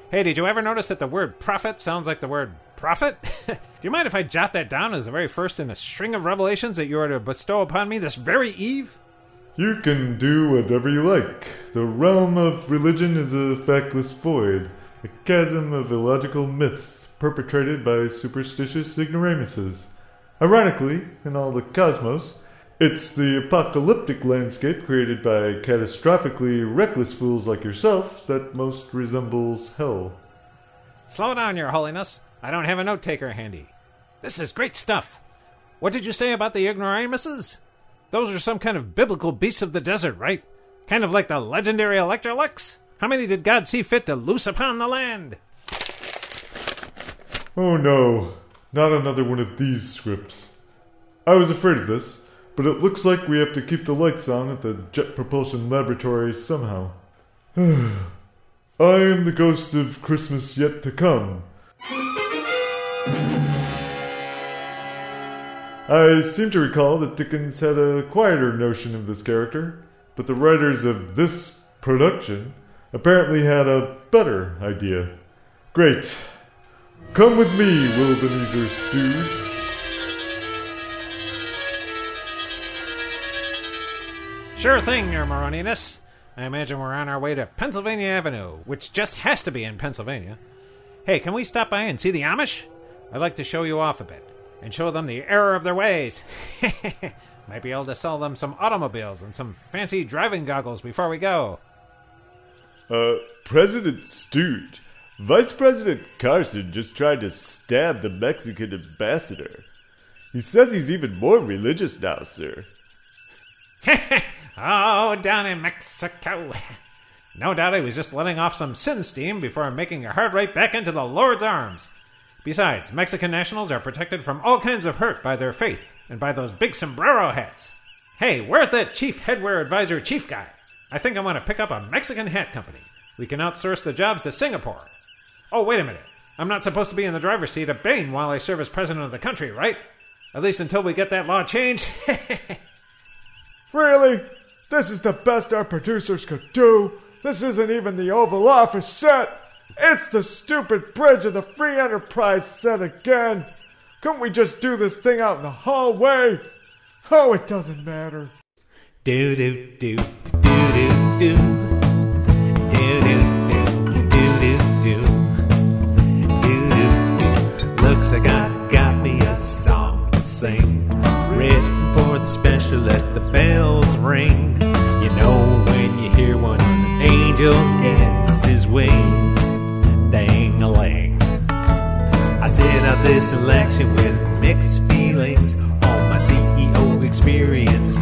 Hey, did you ever notice that the word prophet sounds like the word prophet? Do you mind if I jot that down as the very first in a string of revelations that you are to bestow upon me this very eve? You can do whatever you like. The realm of religion is a factless void, a chasm of illogical myths perpetrated by superstitious ignoramuses. Ironically, in all the cosmos, it's the apocalyptic landscape created by catastrophically reckless fools like yourself that most resembles hell. Slow down, Your Holiness. I don't have a note taker handy. This is great stuff. What did you say about the ignoramuses? Those are some kind of biblical beasts of the desert, right? Kind of like the legendary Electrolux? How many did God see fit to loose upon the land? Oh no, not another one of these scripts. I was afraid of this, but it looks like we have to keep the lights on at the Jet Propulsion Laboratory somehow. I am the ghost of Christmas yet to come. I seem to recall that Dickens had a quieter notion of this character, but the writers of this production apparently had a better idea. Great. Come with me, Will Stooge. Sure thing, Your Moroniness. I imagine we're on our way to Pennsylvania Avenue, which just has to be in Pennsylvania. Hey, can we stop by and see the Amish? I'd like to show you off a bit and show them the error of their ways. Might be able to sell them some automobiles and some fancy driving goggles before we go. Uh, President Stooge, Vice President Carson just tried to stab the Mexican ambassador. He says he's even more religious now, sir. oh, down in Mexico. No doubt he was just letting off some sin steam before making a hard right back into the Lord's arms. Besides, Mexican nationals are protected from all kinds of hurt by their faith and by those big sombrero hats. Hey, where's that chief headwear advisor chief guy? I think I want to pick up a Mexican hat company. We can outsource the jobs to Singapore. Oh, wait a minute. I'm not supposed to be in the driver's seat of Bain while I serve as president of the country, right? At least until we get that law changed. Really? This is the best our producers could do? This isn't even the Oval Office set! It's the stupid bridge of the Free Enterprise set again! Couldn't we just do this thing out in the hallway? Oh, it doesn't matter. Do do do do do do do do do do do do do. Looks like I got me a song to sing, special. Let the bells ring. You know when you hear one, an angel gets his wings. Dang a lang. I set out this election with mixed feelings on my CEO experience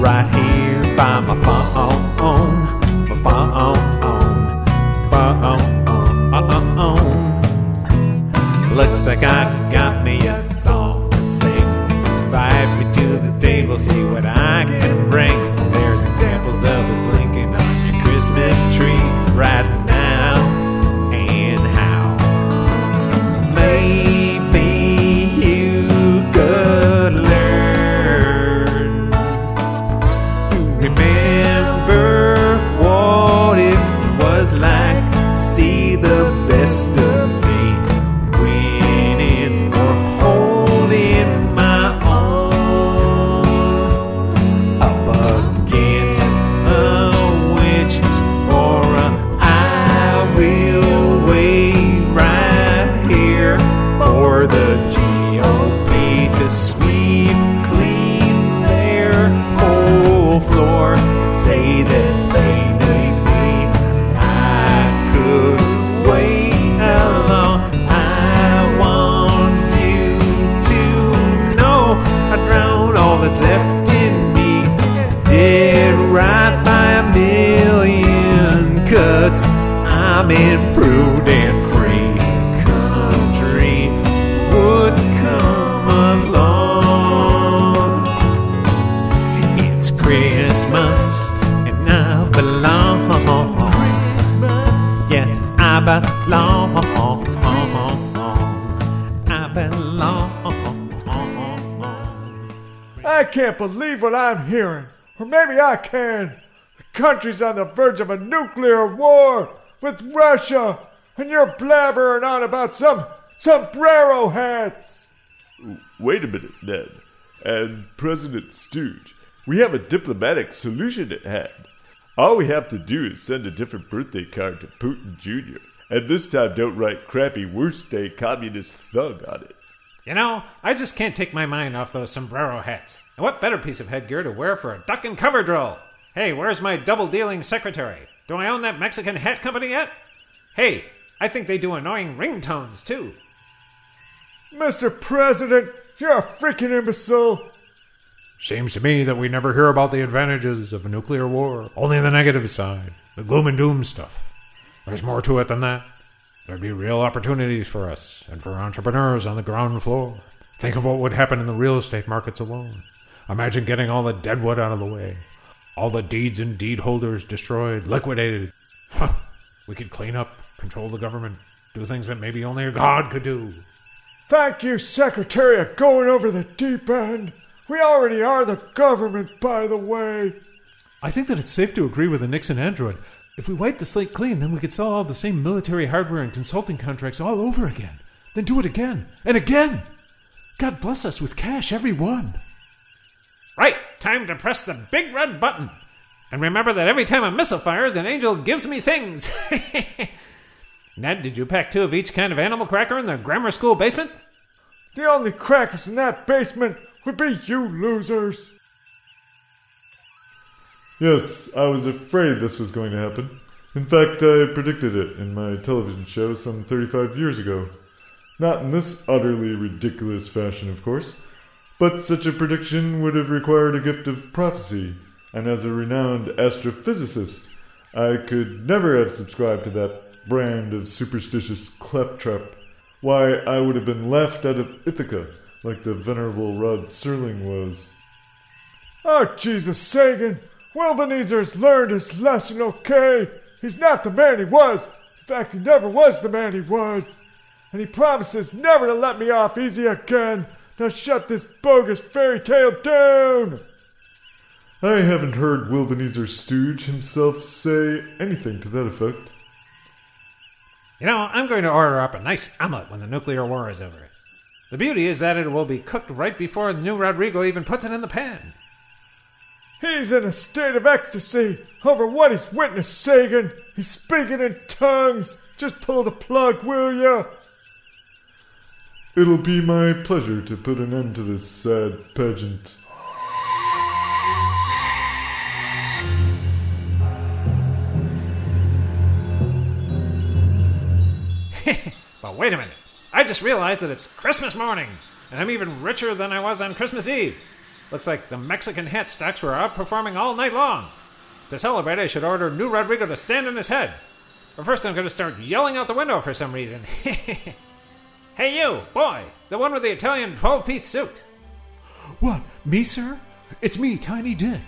Right here by my country's on the verge of a nuclear war with Russia, and you're blabbering on about some sombrero hats. Wait a minute, Ned. And President Stooge, we have a diplomatic solution at hand. All we have to do is send a different birthday card to Putin Jr. And this time don't write crappy worst day communist thug on it. You know, I just can't take my mind off those sombrero hats. And what better piece of headgear to wear for a duck and cover drill? Hey, where's my double dealing secretary? Do I own that Mexican hat company yet? Hey, I think they do annoying ringtones too. Mr. President, you're a freaking imbecile. Seems to me that we never hear about the advantages of a nuclear war, only the negative side, the gloom and doom stuff. There's more to it than that. There'd be real opportunities for us and for entrepreneurs on the ground floor. Think of what would happen in the real estate markets alone. Imagine getting all the deadwood out of the way, all the deeds and deed holders destroyed, liquidated. Huh. We could clean up, control the government, do things that maybe only a god could do. Thank you, Secretary, of going over the deep end. We already are the government, by the way. I think that it's safe to agree with the Nixon android. If we wipe the slate clean, then we could sell all the same military hardware and consulting contracts all over again. Then do it again and again. God bless us with cash, every one. Right, time to press the big red button. And remember that every time a missile fires, an angel gives me things. Ned, did you pack two of each kind of animal cracker in the grammar school basement? The only crackers in that basement would be you losers. Yes, I was afraid this was going to happen. In fact, I predicted it in my television show some 35 years ago. Not in this utterly ridiculous fashion, of course, but such a prediction would have required a gift of prophecy, and as a renowned astrophysicist, I could never have subscribed to that brand of superstitious claptrap. Why, I would have been laughed out of Ithaca, like the venerable Rod Serling was. Oh, Jesus, Sagan! Wilbenezer's learned his lesson, okay? He's not the man he was. In fact, he never was the man he was. And he promises never to let me off easy again. Now shut this bogus fairy tale down! I haven't heard Wilbenezer Stooge himself say anything to that effect. You know, I'm going to order up a nice omelet when the nuclear war is over. The beauty is that it will be cooked right before the new Rodrigo even puts it in the pan. He's in a state of ecstasy over what he's witnessed, Sagan. He's speaking in tongues. Just pull the plug, will ya? It'll be my pleasure to put an end to this sad pageant. But wait a minute. I just realized that it's Christmas morning, and I'm even richer than I was on Christmas Eve. Looks like the Mexican hat stocks were outperforming all night long. To celebrate, I should order new Rodrigo to stand on his head. But first, I'm going to start yelling out the window for some reason. hey, you, boy, the one with the Italian 12 piece suit. What, me, sir? It's me, Tiny Dick.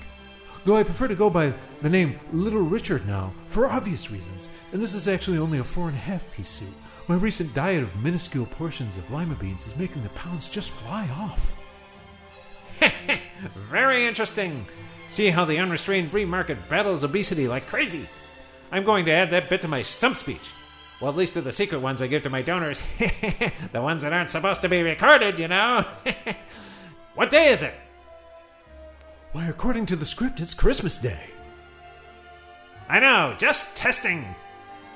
Though I prefer to go by the name Little Richard now, for obvious reasons, and this is actually only a four and a half piece suit. My recent diet of minuscule portions of lima beans is making the pounds just fly off. Very interesting. See how the unrestrained free market battles obesity like crazy. I'm going to add that bit to my stump speech. Well, at least to the secret ones I give to my donors. the ones that aren't supposed to be recorded, you know. what day is it? Why, according to the script, it's Christmas Day. I know, just testing.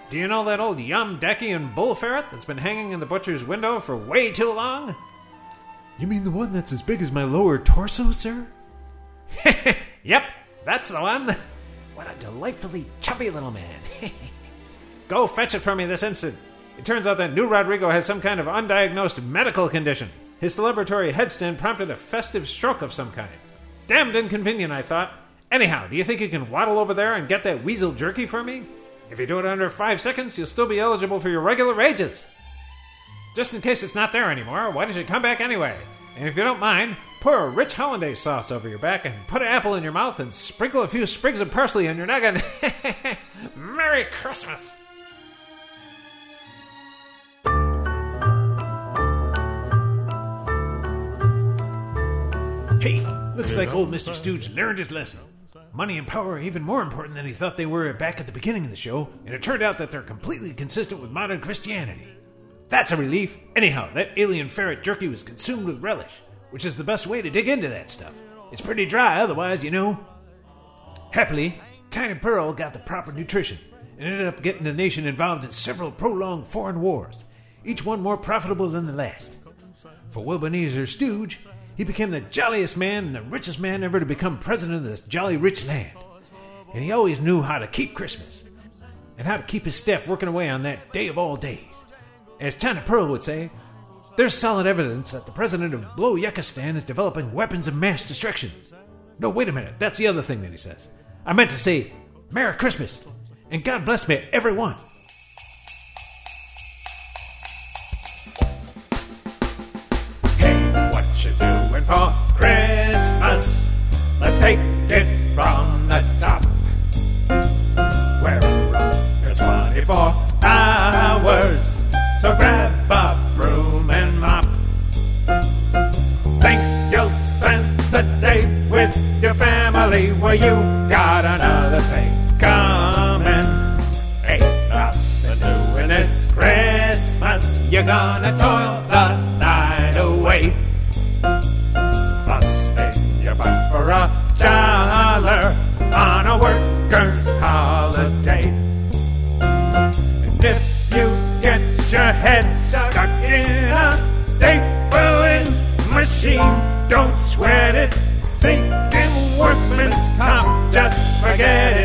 Do you know that old Yum Decian bull ferret that's been hanging in the butcher's window for way too long? You mean the one that's as big as my lower torso, sir? Yep, that's the one. What a delightfully chubby little man. Go fetch it for me this instant. It turns out that new Rodrigo has some kind of undiagnosed medical condition. His celebratory headstand prompted a festive stroke of some kind. Damned inconvenient, I thought. Anyhow, do you think you can waddle over there and get that weasel jerky for me? If you do it under five seconds, you'll still be eligible for your regular wages. Just in case it's not there anymore, why don't you come back anyway? And if you don't mind, pour a rich hollandaise sauce over your back and put an apple in your mouth and sprinkle a few sprigs of parsley on your noggin. Merry Christmas! Looks like old Mr. Stooge learned his lesson. Money and power are even more important than he thought they were back at the beginning of the show, and it turned out that they're completely consistent with modern Christianity. That's a relief. Anyhow, that alien ferret jerky was consumed with relish, which is the best way to dig into that stuff. It's pretty dry otherwise, you know. Happily, Tiny Pearl got the proper nutrition and ended up getting the nation involved in several prolonged foreign wars, each one more profitable than the last. For Wilbenezer Stooge, he became the jolliest man and the richest man ever to become president of this jolly rich land. And he always knew how to keep Christmas and how to keep his staff working away on that day of all days. As Tana Pearl would say, there's solid evidence that the president of Blow Yekistan is developing weapons of mass destruction. No, wait a minute, that's the other thing that he says. I meant to say, Merry Christmas, and God bless me, everyone. For Christmas? Let's take it from the top. We're around here 24 hours, so grab a broom and mop. Think you'll spend the day with your family? Well, you got another thing coming. Ain't nothing new in this Christmas. You're gonna toil just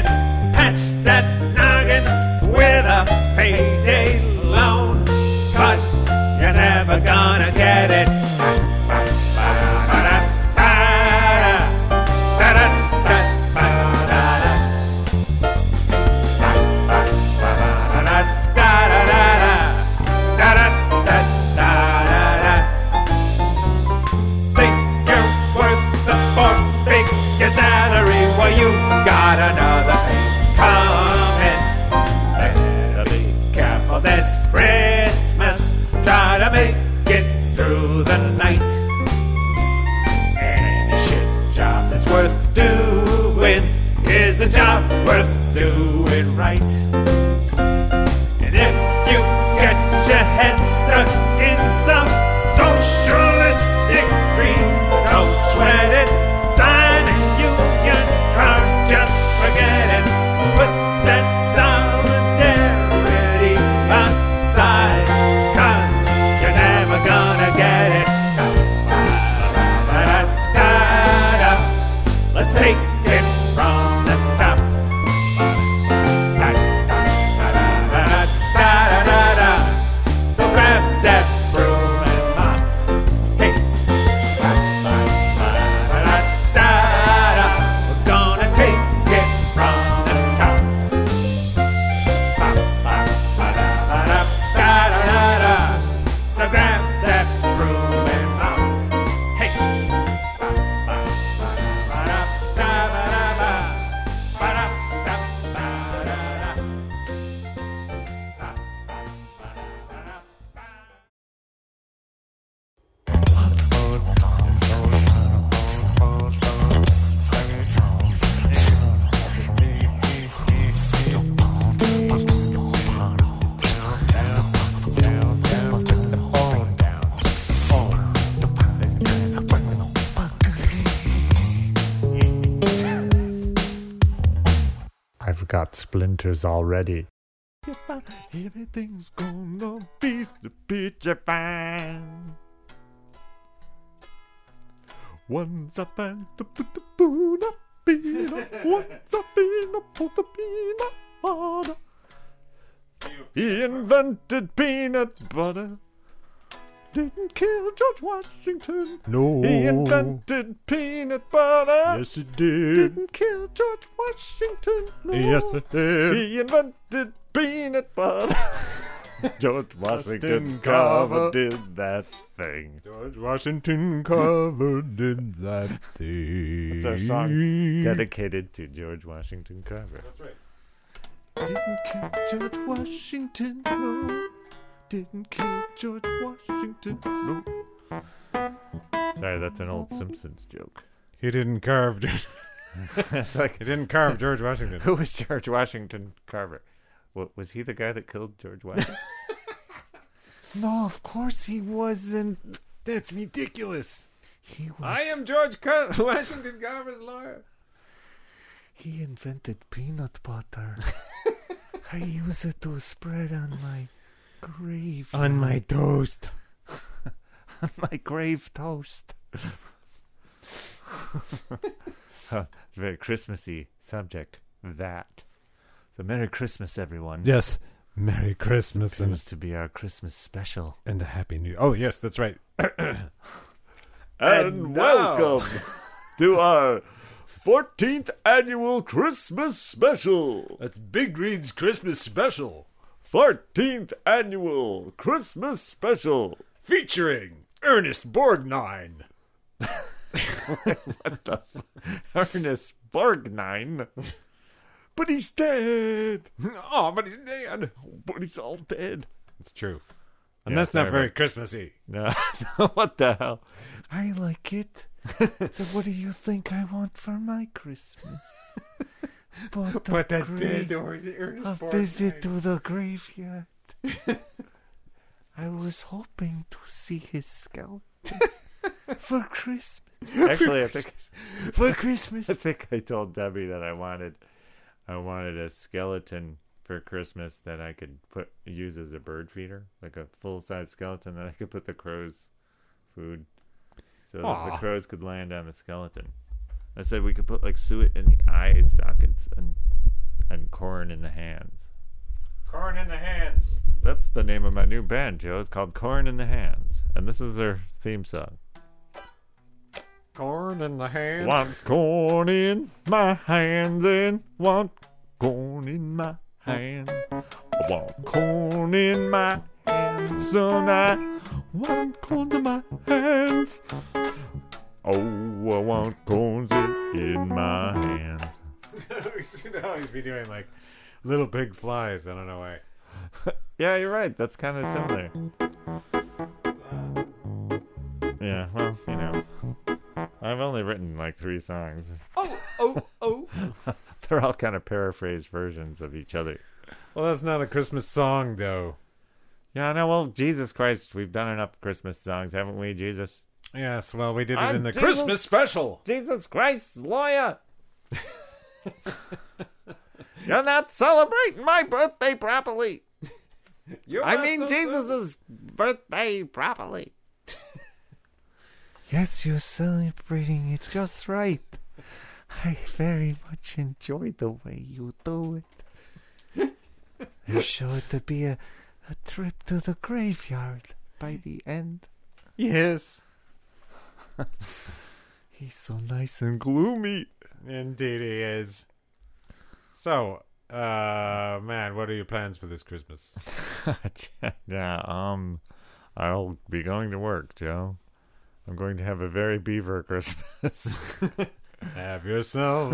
got splinters already. Everything's gonna be picture fine. Once I find the puna pina, once I feel the put the pina butter. He invented peanut butter. Didn't kill George Washington. No. He invented peanut butter. Yes, it did. Didn't kill George Washington. No. Yes, it did. He invented peanut butter. George Washington. Carver did that thing. George Washington Carver did that thing. It's our song dedicated to George Washington Carver. That's right. Didn't kill George Washington, no. Didn't kill George Washington, no. Sorry, that's an old Simpsons joke. He didn't carve. George- it's like, he didn't carve George Washington. who was George Washington Carver? What, was he the guy that killed George Washington? no, of course he wasn't. That's ridiculous. He was. I am George Car- Washington Carver's lawyer. He invented peanut butter. I use it to spread on my grave. On my toast. on my grave toast. Oh, it's a very Christmassy subject. That. So Merry Christmas, everyone. Yes. Merry Christmas and, Seems to be our Christmas special. and a Happy New Oh, yes, that's right. And, And welcome to our 14th annual Christmas special. That's Big Green's Christmas special 14th annual Christmas special. featuring Ernest Borgnine. Ernest Borgnine. But he's dead. Oh, but he's dead. But he's all dead. It's true. And Yeah, that's not very about- Christmassy. No, what the hell? I like it. what do you think I want for my Christmas? But, But that grave- dead or Ernest a visit to the graveyard. I was hoping to see his skeleton for Christmas. Actually, I think for Christmas. I think I told Debbie that I wanted I wanted a skeleton for Christmas that I could put use as a bird feeder, like a full size skeleton that I could put the crows food. so that the crows could land on the skeleton. I said we could put like suet in the eye sockets and and corn in the hands. Corn in the hands. That's the name of my new band, Joe. It's called Corn in the Hands, and this is their theme song. Corn in the hands. Want corn in my hands and want corn in my hands. I want corn in my hands, son. I want corn in my hands. Oh, I want corns in my hands. know, he's be doing like little big flies. I don't know why. Yeah, you're right. That's kind of similar. Yeah, well, you know, I've only written like three songs. Oh, oh, oh. They're all kind of paraphrased versions of each other. well, that's not a Christmas song, though. Yeah, I know. Well, Jesus Christ, we've done enough Christmas songs, haven't we, Jesus? Yes, well, we did it I'm in the Jesus. Christmas special. Jesus Christ, lawyer! You're not celebrating my birthday properly. You're I mean, so- Jesus' birthday properly. yes, you're celebrating it just right. I very much enjoy the way you do it. There's sure to be a, a trip to the graveyard by the end. Yes. He's so nice and gloomy. Indeed, he is. So, uh, man, what are your plans for this Christmas? yeah, um, I'll be going to work, Joe. I'm going to have a very beaver Christmas. Have yourself.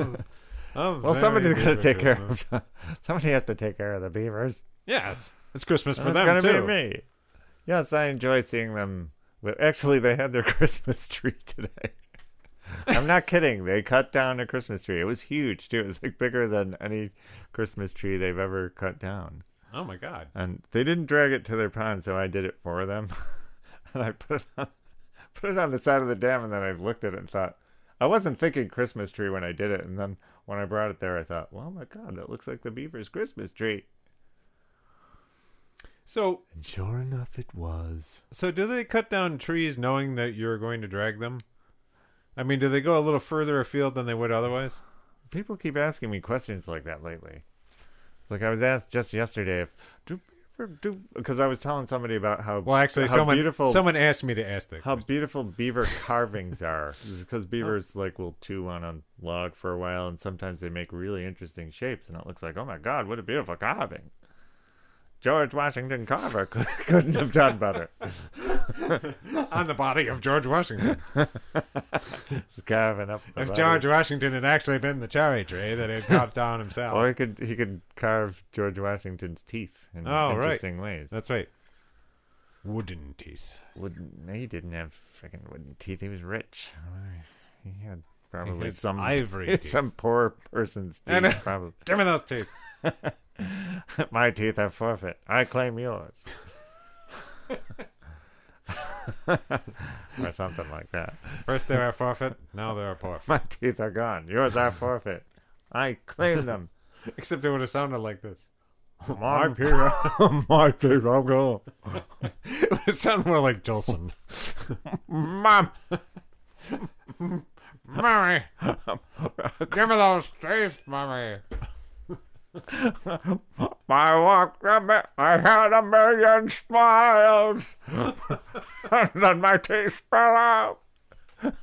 a well, somebody's going to good take care Christmas. of. Somebody has to take care of the beavers. Yes, it's Christmas for And them it's gonna too. be me. Yes, I enjoy seeing them. But actually, they had their Christmas tree today. I'm not kidding. They cut down a Christmas tree. It was huge too. It was like bigger than any Christmas tree they've ever cut down. Oh my God! and they didn't drag it to their pond, so I did it for them. and I put it on, put it on the side of the dam, and then I looked at it and thought, I wasn't thinking Christmas tree when I did it, and then when I brought it there, I thought, well, my God, that looks like the beaver's Christmas tree. So, And sure enough, it was. so do they cut down trees knowing that you're going to drag them? I mean, do they go a little further afield than they would otherwise? People keep asking me questions like that lately. It's like I was asked just yesterday if do do because I was telling somebody about how Well, actually, how someone beautiful someone asked me to ask that. how question. beautiful beaver carvings are because oh. beavers like will chew on a log for a while and sometimes they make really interesting shapes and it looks like oh my god what a beautiful carving george washington carver could, couldn't have done better on the body of George Washington. It's carving up the if body. George Washington had actually been the cherry tree that he'd cut down himself. or he could he could carve george washington's teeth in Oh, right. interesting ways That's right. Wooden teeth. wooden he didn't have freaking wooden teeth he was rich he had probably had some ivory some poor person's teeth probably Give me those teeth. My teeth are forfeit. I claim yours. or something like that. First they were forfeit, now they're forfeit. My teeth are gone. Yours are forfeit. I claim them. Except it would have sounded like this. My teeth are- My teeth are gone. It would sound more like Jolson. Mom. Mommy! Give me those teeth, Mommy! I walked a mi- I had a million smiles. and then my teeth fell out.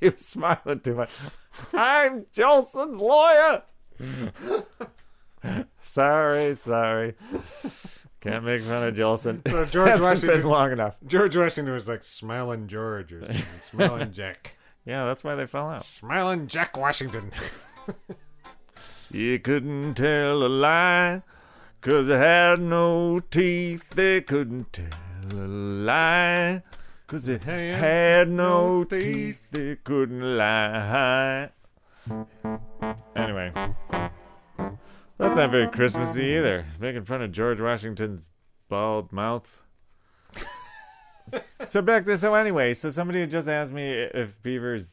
he was smiling too much. I'm Jolson's lawyer. sorry, sorry. Can't make fun of Jolson. So George Hasn't Washington- been long enough. George Washington was like Smiling George or. Smiling Jack. Yeah, that's why they fell out. Smiling Jack Washington. You couldn't tell a lie, 'cause it had no teeth. They couldn't tell a lie, 'cause it had no teeth. They couldn't lie. Anyway, that's not very Christmassy either. Making fun of George Washington's bald mouth. so back to so anyway, so somebody just asked me if beavers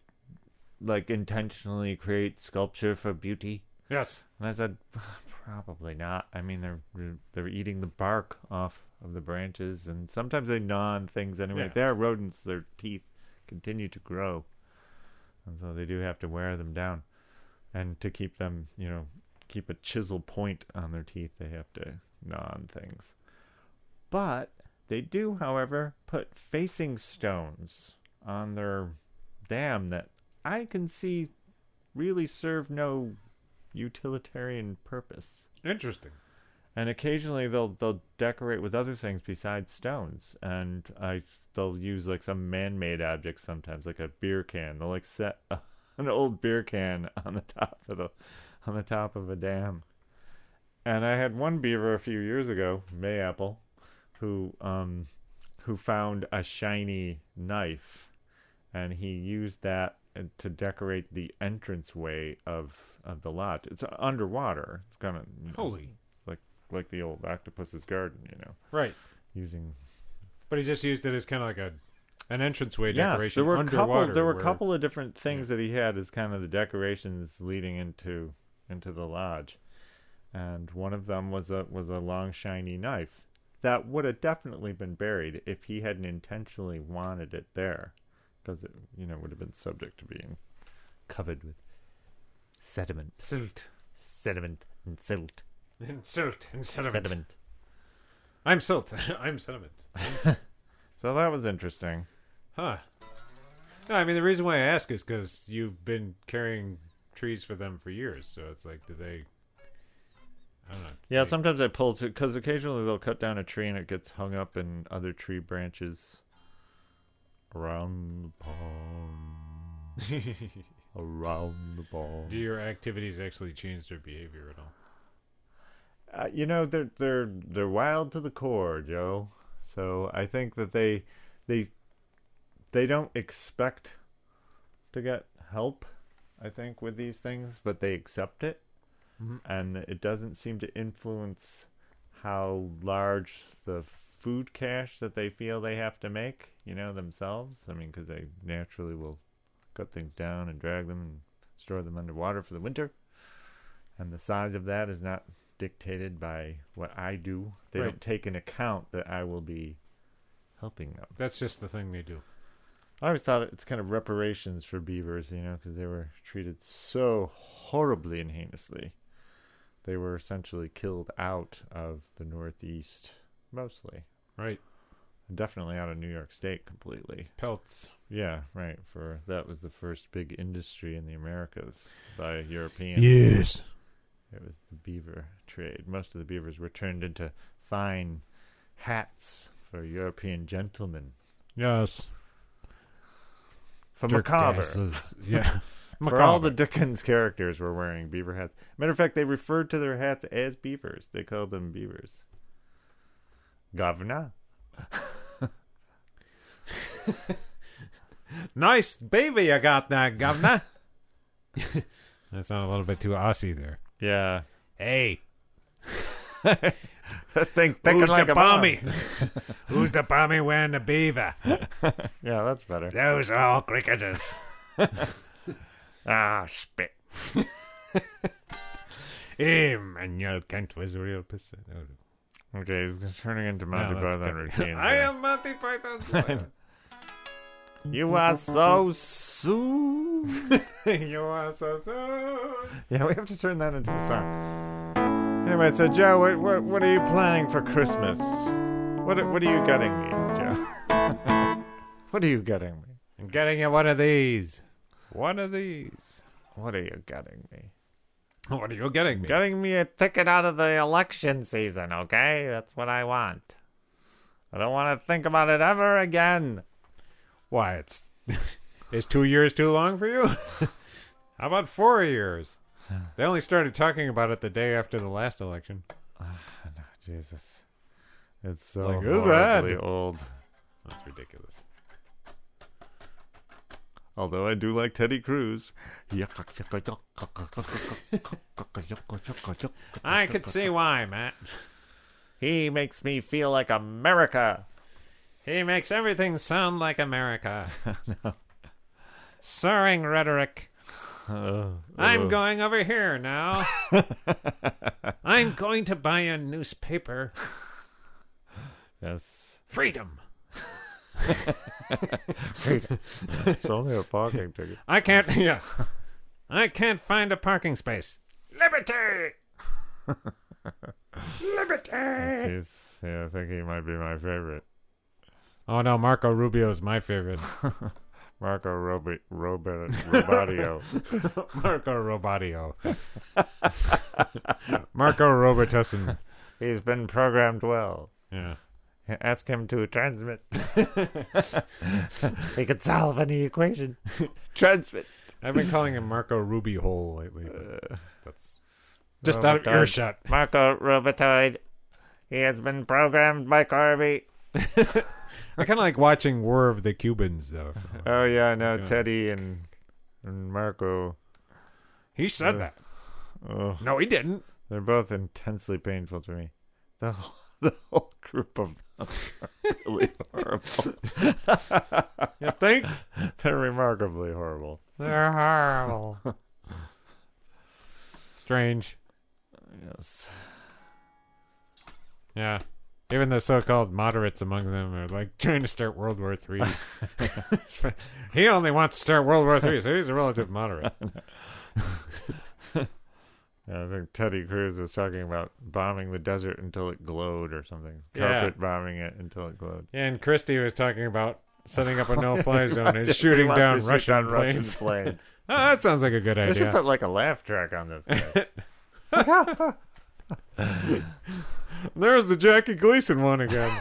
like intentionally create sculpture for beauty. Yes. And I said, probably not. I mean, they're they're eating the bark off of the branches, and sometimes they gnaw on things anyway. Yeah. They're rodents. Their teeth continue to grow, and so they do have to wear them down, and to keep them, you know, keep a chisel point on their teeth, they have to gnaw on things. But they do, however, put facing stones on their dam that I can see really serve no utilitarian purpose. Interesting. And occasionally they'll they'll decorate with other things besides stones, and I they'll use like some man-made object sometimes, like a beer can. They'll like set a, an old beer can on the top of the on the top of a dam. And I had one beaver a few years ago, Mayapple, who um who found a shiny knife, and he used that to decorate the entranceway of of the lodge. It's underwater. It's kind of Holy. like like the old octopus's garden, you know, Right. using But he just used it as kind of like a an entranceway yes. decoration There were a underwater. couple. There were a couple of different things that he had as kind of the decorations leading into into the lodge, and one of them was a was a long shiny knife that would have definitely been buried if he hadn't intentionally wanted it there, because it you know would have been subject to being covered with sediment, silt, sediment, and silt, and silt, and sediment. sediment. I'm silt. I'm sediment. So that was interesting. Huh. No, I mean the reason why I ask is because you've been carrying trees for them for years. So it's like, do they? I don't know. Yeah, They- sometimes I pull to because occasionally they'll cut down a tree and it gets hung up in other tree branches around the pond. around the pond. do your activities actually change their behavior at all? Uh, you know they're they're they're wild to the core, Joe. So I think that they they they don't expect to get help. I think with these things, but they accept it, Mhm. and it doesn't seem to influence how large the food cache that they feel they have to make. You know themselves. I mean, because they naturally will cut things down and drag them and store them underwater for the winter, and the size of that is not dictated by what I do. They Right. don't take into account that I will be helping them. That's just the thing they do. I always thought it's kind of reparations for beavers, you know, because they were treated so horribly and heinously. They were essentially killed out of the Northeast, mostly. Right. Definitely out of New York State completely. Pelts. Yeah, right. For that was the first big industry in the Americas by Europeans. Yes. It was the beaver trade. Most of the beavers were turned into fine hats for European gentlemen. Yes. For macabre. Jackasses. Yeah. For all the Dickens characters were wearing beaver hats. Matter of fact, they referred to their hats as beavers. They called them beavers. Governor. Nice baby you got there, governor. That's not a little bit too Aussie there. Yeah. Hey, This thing's thinking who's like the a bomb. who's the bommy wearing the beaver? Yeah, that's better. Those are all cricketers. Ah, spit. Immanuel Kant was a real person. Okay, he's turning into Monty No, Python routine. I am Monty lawyer. You are so soon. you are so soon. Yeah, we have to turn that into a song. Anyway, so Joe, what what, what are you planning for Christmas? What what are you getting me, Joe? what are you getting me? I'm getting you one of these. One of these. What are you getting me? What are you getting me? Getting me a ticket out of the election season, okay? That's what I want. I don't want to think about it ever again. Why, it's is two years too long for you? How about four years? They only started talking about it the day after the last election. Oh, no, Jesus. It's so Like, who's that? old. That's ridiculous. Although I do like Teddy Cruz. I could see why, Matt. He makes me feel like America. He makes everything sound like America. Soaring rhetoric. I'm going over here now. I'm going to buy a newspaper. Yes. Freedom. It's only a parking ticket. I can't. Yeah. I can't find a parking space. Liberty. Liberty. He's, yeah, I think he might be my favorite. Oh no, Marco Rubio is my favorite. Marco Robi- Robert Robadio. Marco Robadio. Marco Robertussen. He's been programmed well. Yeah. Ask him to transmit. he could solve any equation. transmit. I've been calling him Marco Ruby Hole lately. but That's just Oh, out of earshot. Marco Robotoid. He has been programmed by Corby. I kind of like watching War of the Cubans, though. Oh yeah, I know Yeah. Teddy and and Marco. He said Uh, that. Oh, No, he didn't. they're both intensely painful to me. The whole, the whole group of them are really horrible. You think? they're remarkably horrible. They're horrible. Strange. Yes. Yeah. Even the so-called moderates among them are like trying to start World War Three. he only wants to start World War Three, so he's a relative moderate. Yeah, I think Teddy Cruz was talking about bombing the desert until it glowed or something. Yeah. Carpet bombing it until it glowed. Yeah, And Christie was talking about setting up a no-fly zone and shooting down shoot Russian down planes. planes. oh, that sounds like a good idea. They should put like a laugh track on this. There's the Jackie Gleason one again.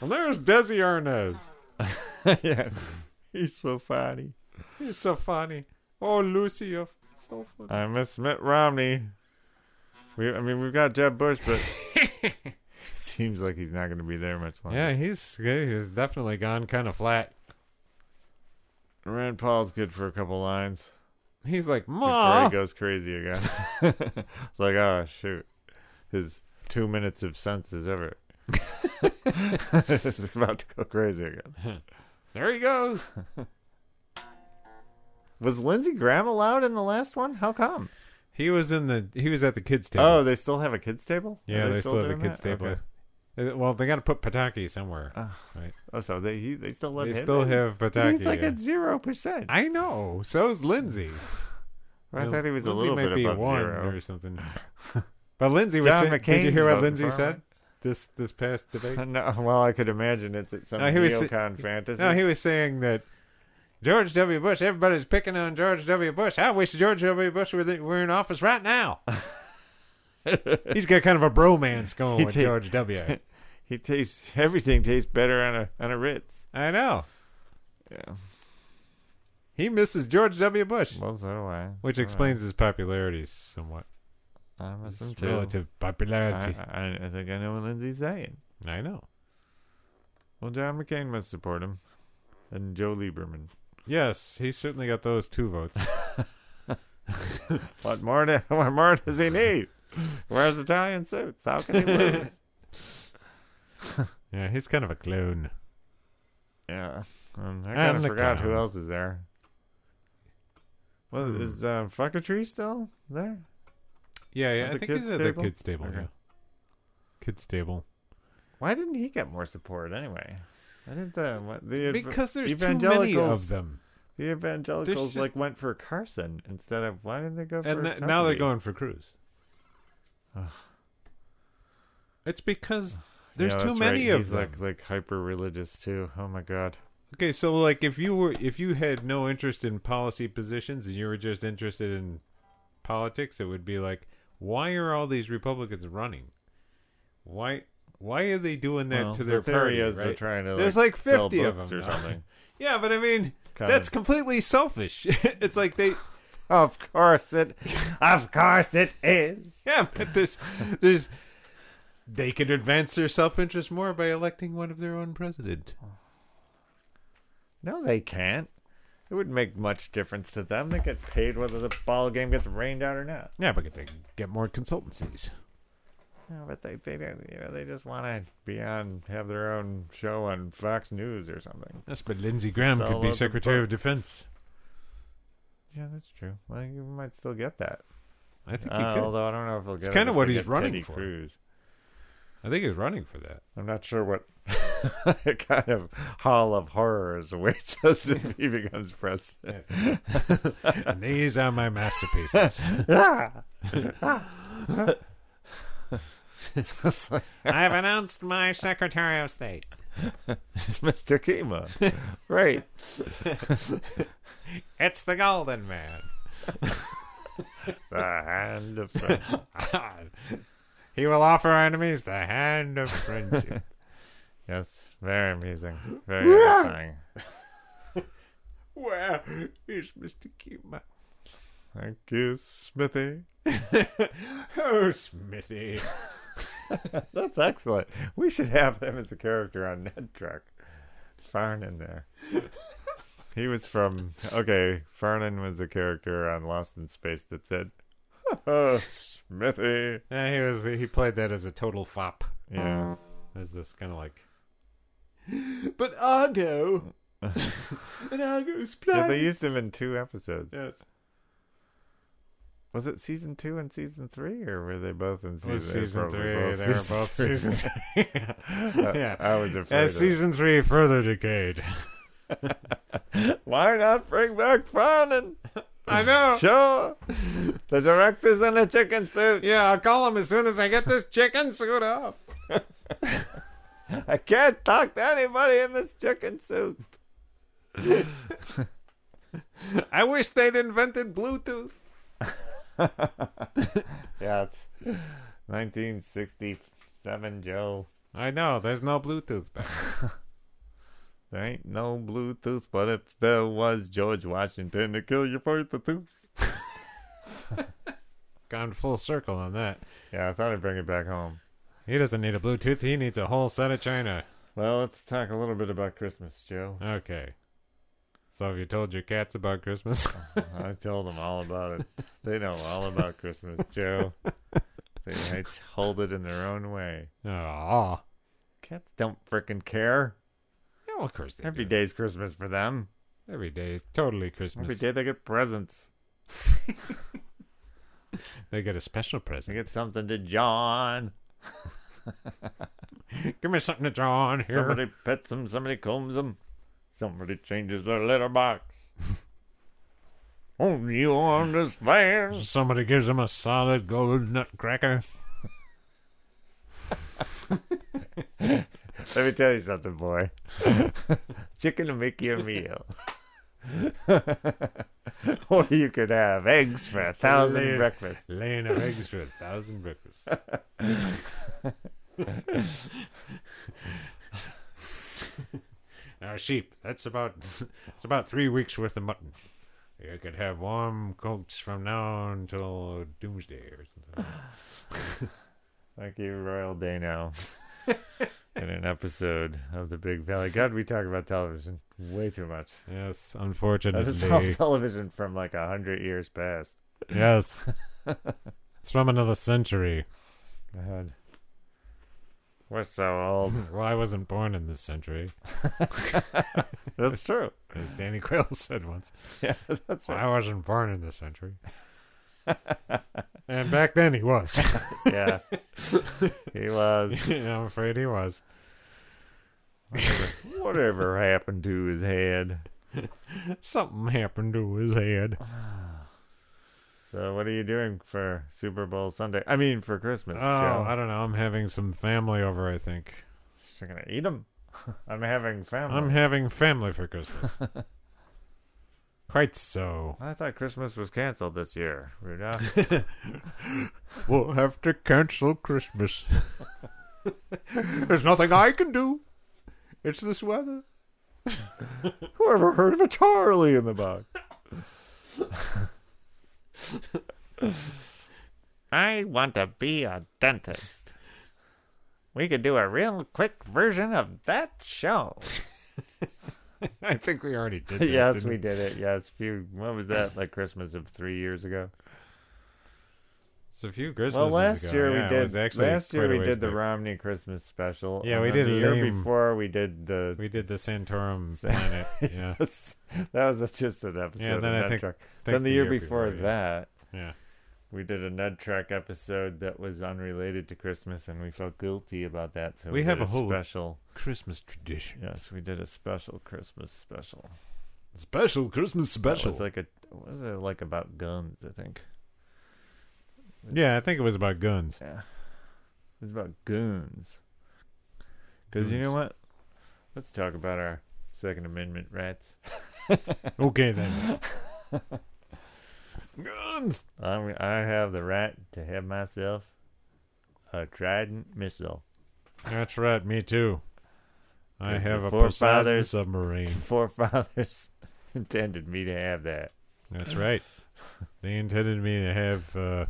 and there's Desi Arnaz. yeah, he's so funny. He's so funny. Oh, Lucy, you're so funny. I miss Mitt Romney. We, I mean, we've got Jeb Bush, but it seems like he's not going to be there much longer. Yeah, he's he's definitely gone kind of flat. Rand Paul's good for a couple lines He's like, before Ma. he goes crazy again. it's like, oh shoot, his two minutes of sense is ever. is about to go crazy again. There he goes. Was Lindsey Graham allowed in the last one? How come? He was in the he was at the kids table. Oh, they still have a kids table. yeah, Are they, still have a kids that? table. Okay. Uh, Well, they got to put Pataki somewhere. right? Oh, so they he, they still let They him still in? have Pataki. He's like yeah. at zero percent. I know. So's Lindsey. I thought he was a Lindsey little might bit be above one zero. or something. but Lindsey was. Saying, did you hear what Lindsey said this this past debate? No, well, I could imagine it's at some No, he was- neocon fantasy. No, he was saying that George W. Bush. Everybody's picking on George W. Bush. I wish George W. Bush were, the, were in office right now. He's got kind of a bromance going He with ta- George W. he tastes everything tastes better on a on a Ritz. I know. Yeah. He misses George W. Bush, Well, so do I. which So explains his popularity somewhat. I, I miss him His too. relative popularity. I, I, I think I know what Lindsey's saying. I know. Well, John McCain must support him, and Joe Lieberman. Yes, he certainly got those two votes. What more? Do, what more does he need? Wears Italian suits. How can he lose? yeah, he's kind of a clone. yeah. Um, I kind of forgot who else is there. Well, Hmm. is uh, Fuckatree still there? Yeah, yeah. At I think he's at the kids' table. Okay. Yeah. Kids' table. Why didn't he get more support anyway? I didn't. Uh, what, the Because there's too many evangelicals of them. The evangelicals just- like went for Carson instead of why didn't they go for? And th- now they're going for Cruz. It's because there's Yeah, too many right. of He's them. like like hyper religious too. Oh my god. Okay, so like if you were if you had no interest in policy positions and you were just interested in politics, it would be like, why are all these Republicans running? Why why are they doing that Well, to their the theory party? is they're trying to There's like, like sell 50 of books them or now. something. Yeah, but I mean, Kind that's of. completely selfish. it's like they Of course it. of course it is. Yeah, but there's there's they could advance their self-interest more by electing one of their own president. No, they can't. It wouldn't make much difference to them. They get paid whether the ball game gets rained out or not. Yeah, but they get more consultancies. No, but they they don't. You know, they just want to be on, have their own show on Fox News or something. Yes, but Lindsey Graham Sell could be Secretary of. Defense. Yeah, that's true. Well, you might still get that. I think he Uh, could. although I don't know if he'll get. It's kinda what he's running Teddy for. Cruz. I think he's running for that. I'm not sure what kind of hall of horrors awaits us if he becomes president. and these are my masterpieces. Like- I've announced my Secretary of State. it's Mr. Keema. Right. It's the Golden Man. The hand of friend. he will offer our enemies the hand of friendship. Yes, very amusing. Very edifying. Where is Mr. Keema? Thank you, Smithy. Oh, Smithy. That's excellent. We should have him as a character on Ned Trek. Farnum there. He was from okay. Farnum was a character on Lost in Space that said, oh, "Smithy." Yeah, he was. He played that as a total fop. Yeah, As this kind of like. But Oggo, and Oggo's yeah. plan. They used him in two episodes. yes. Was it season two and season three, or were they both in season? was season three. both They were season both three. season three. yeah. I was afraid. As season three further decayed. Why not bring back Farnum? I know. Sure. The director's in a chicken suit. Yeah, I'll call him as soon as I get this chicken suit off. I can't talk to anybody in this chicken suit. I wish they'd invented Bluetooth. Yeah, it's 1967, Joe. I know. There's no Bluetooth back. There ain't no Bluetooth, but if there was George Washington to kill you for the tooth. Gone full circle on that. Yeah, I thought I'd bring it back home. He doesn't need a Bluetooth. He needs a whole set of China. Well, let's talk a little bit about Christmas, Joe. Okay. So have you told your cats about Christmas? Uh-huh. I told them all about it. They know all about Christmas, Joe. They hold it in their own way. Aw. Cats don't frickin' care. Yeah, well, of course they Every do. day's Christmas for them. Every day is totally Christmas. Every day they get presents. They get a special present. They get something to John. Give me something to on here. Somebody pets them, somebody combs them, somebody changes their litter box. Only oh, you understand. Somebody gives him a solid gold nutcracker. Let me tell you something, boy. Chicken will make you a meal. or you could have eggs for a thousand Lay- breakfasts. Laying of eggs for a thousand breakfasts. now, sheep. That's about it's about three weeks worth of mutton. You could have warm coats from now until doomsday or something. Thank you, Royal Day now. In an episode of The Big Valley. God, we talk about television way too much. Yes, unfortunately. is all television from like a hundred years past. yes. it's from another century. God. We're so old. Well, I wasn't born in this century, That's true. as Danny Quayle said once. Yeah, that's I wasn't born in this century. and back then he was. Yeah. he was. I'm afraid he was. Whatever happened to his head? Something happened to his head. So, what are you doing for Super Bowl Sunday? I mean, for Christmas, Oh, Joe. I don't know. I'm having some family over, I think. You're gonna eat them. I'm having family. I'm having family for Christmas. Quite so. I thought Christmas was canceled this year, Rudolph. We'll have to cancel Christmas. There's nothing I can do. It's this weather. Whoever heard of a Charlie in the box? I want to be a dentist. We could do a real quick version of that show. I think we already did that. yes, didn't we did it. Yes, few. What was that? Like Christmas of three years ago. It's a few Christmases Well, last ago. year Yeah, we did. actually Last year we did the back. Romney Christmas special. Yeah, and we did the year Lame- before. We did the. We did the Santorum Sa- planet. Yeah. that was just an episode. Yeah, then I Ned think- think then the, the year, year before, before, that, Yeah. we did a Ned Trek episode that was unrelated to Christmas, and we felt guilty about that. So We we, have a whole- special. Christmas tradition. Yes, we did a special Christmas special. Special Christmas special. was like a what was it like about guns? I think. Yeah, I think it was about guns. Yeah, it was about goons. Because you know what? Let's talk about our Second Amendment rights. Okay then. guns. I I have the right to have myself a Trident missile. That's right. Me too. I have a for Poseidon fathers. submarine. Forefathers intended me to have that. That's right. They intended me to have. uh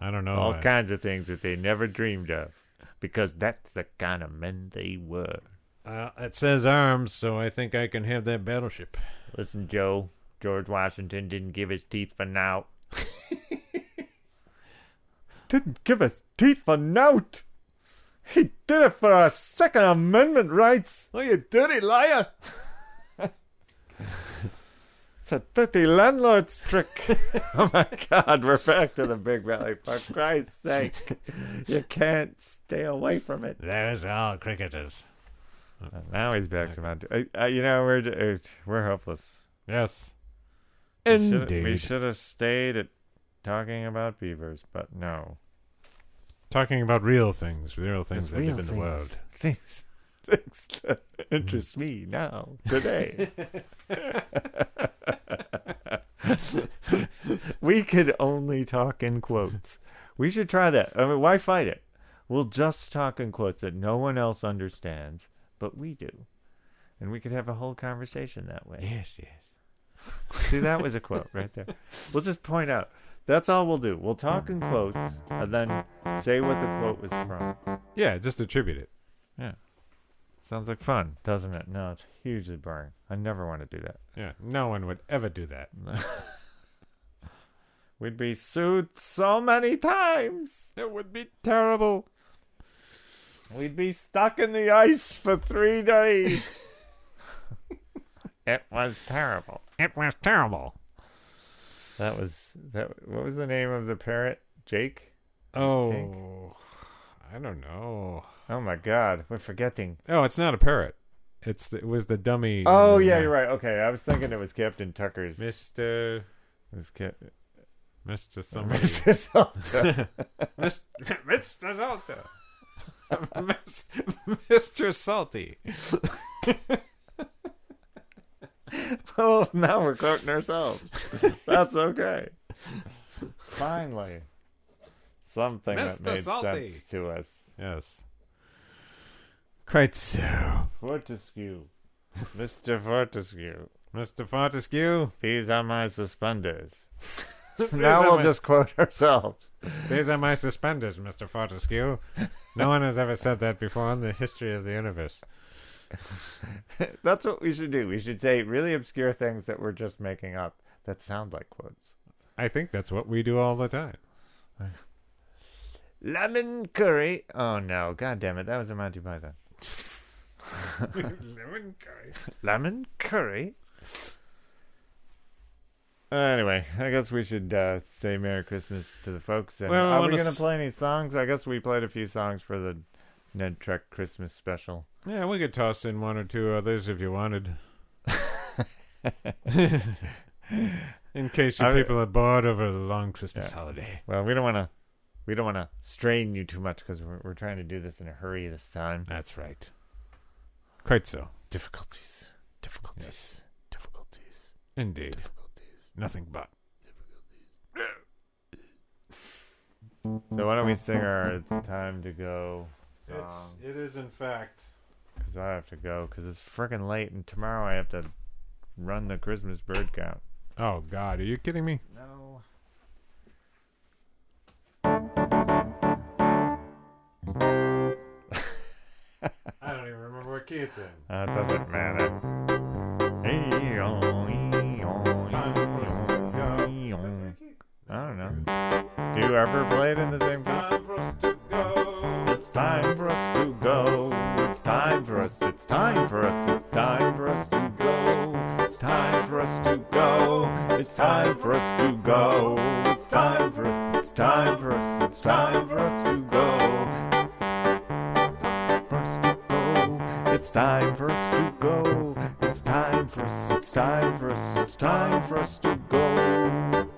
I don't know. All uh, kinds of things that they never dreamed of. Because that's the kind of men they were. Uh, it says arms, so I think I can have that battleship. Listen, Joe, George Washington didn't give his teeth for now. didn't give his teeth for nout. He did it for our Second Amendment rights. Oh, you dirty liar! It's a dirty landlord's trick. oh my God, we're back to the Big Valley. For Christ's sake, you can't stay away from it. There's all cricketers. Now he's back to Mount. You know, we're uh, we're hopeless. Yes. We should- Indeed. We should have stayed at talking about beavers, but no. Talking about real things, real things There's that real live in the world. Things, things that interest me now, today. we could only talk in quotes. We should try that. I mean, why fight it? We'll just talk in quotes that no one else understands, but we do. And we could have a whole conversation that way. Yes, yes. See, that was a quote right there. We'll just point out. That's all we'll do. We'll talk in quotes and then say what the quote was from. Yeah, just attribute it. Yeah. Sounds like fun, doesn't it? No, it's hugely boring. I never want to do that. Yeah, no one would ever do that. We'd be sued so many times. It would be terrible. We'd be stuck in the ice for three days. it was terrible. It was terrible. That was that. What was the name of the parrot? Jake. Oh, I don't know. Oh my God, we're forgetting. Oh, it's not a parrot. It's the, it was the dummy. Oh yeah, you're right. Okay, I was thinking it was Captain Tucker's. It Mister was Cap- Mister somebody. Mr. Salter. Mis- Mr. Salty. Mis- Mr. Salty. well, now we're quoting ourselves. That's okay. Finally, something that Mr. made Salty. sense to us. Yes. Quite so. Fortescue, Mr. Fortescue. Mr. Fortescue, These are my suspenders. Now we'll my- just quote ourselves. these are my suspenders, Mr. Fortescue. No one has ever said that before in the history of the universe. That's what we should do. We should say really obscure things that we're just making up that sound like quotes. I think that's what we do all the time. Lemon curry. Oh no! God damn it! That was a Monty Python. Lemon curry. Lemon curry. Anyway, I guess we should uh, say Merry Christmas to the folks. And Well, I are we wanna going to s- play any songs? I guess we played a few songs for the Ned Trek Christmas special. Yeah, we could toss in one or two others if you wanted. in case you I- people are bored over the long Christmas holiday. Well, we don't want to. We don't want to strain you too much because we're, we're trying to do this in a hurry this time. That's right. Quite so. Difficulties. Difficulties. Difficulties. Indeed. Difficulties. Nothing but. Difficulties. so why don't we sing our "It's Time to Go" It's, it is, in fact. Because I have to go because it's freaking late and tomorrow I have to run the Christmas bird count. Oh, God. Are you kidding me? No. I don't even remember what key it's in. That doesn't matter. time for us to go. I don't know. Do you ever play it in the same key? For us to go. It's time for us to go. It's time for us. It's time for us. It's time for us to go. It's time for us to go. It's time for us to go. It's time for us It's time for us, it's time for us to go. It's time for us to go. It's time for us, it's time for us, it's time for us to go.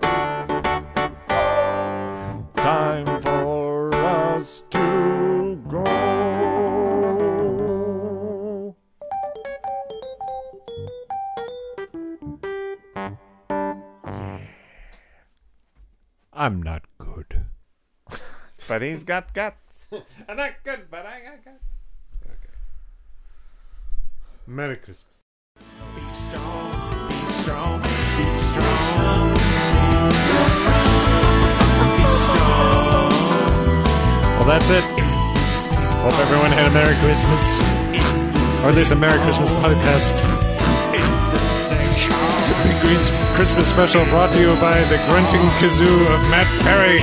Time for us to go. I'm not good. But he's got guts. I'm not good, but I got guts. Merry Christmas. Be strong, be strong, be strong. Be strong. Well, that's it. Hope everyone had a Merry Christmas. Or at least a Merry Christmas podcast. Green's Christmas special brought to you by the grunting kazoo of Matt Perry.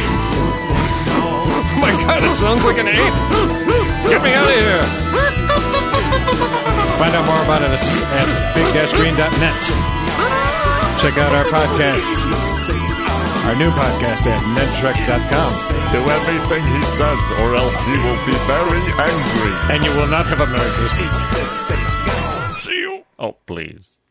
Oh my god, it sounds like an ape! Get me out of here! Find out more about us at big-green.net. Check out our podcast, our new podcast at nedtrek.com. Do everything he says, or else he will be very angry. And you will not have a Merry Christmas. See you. Oh, please.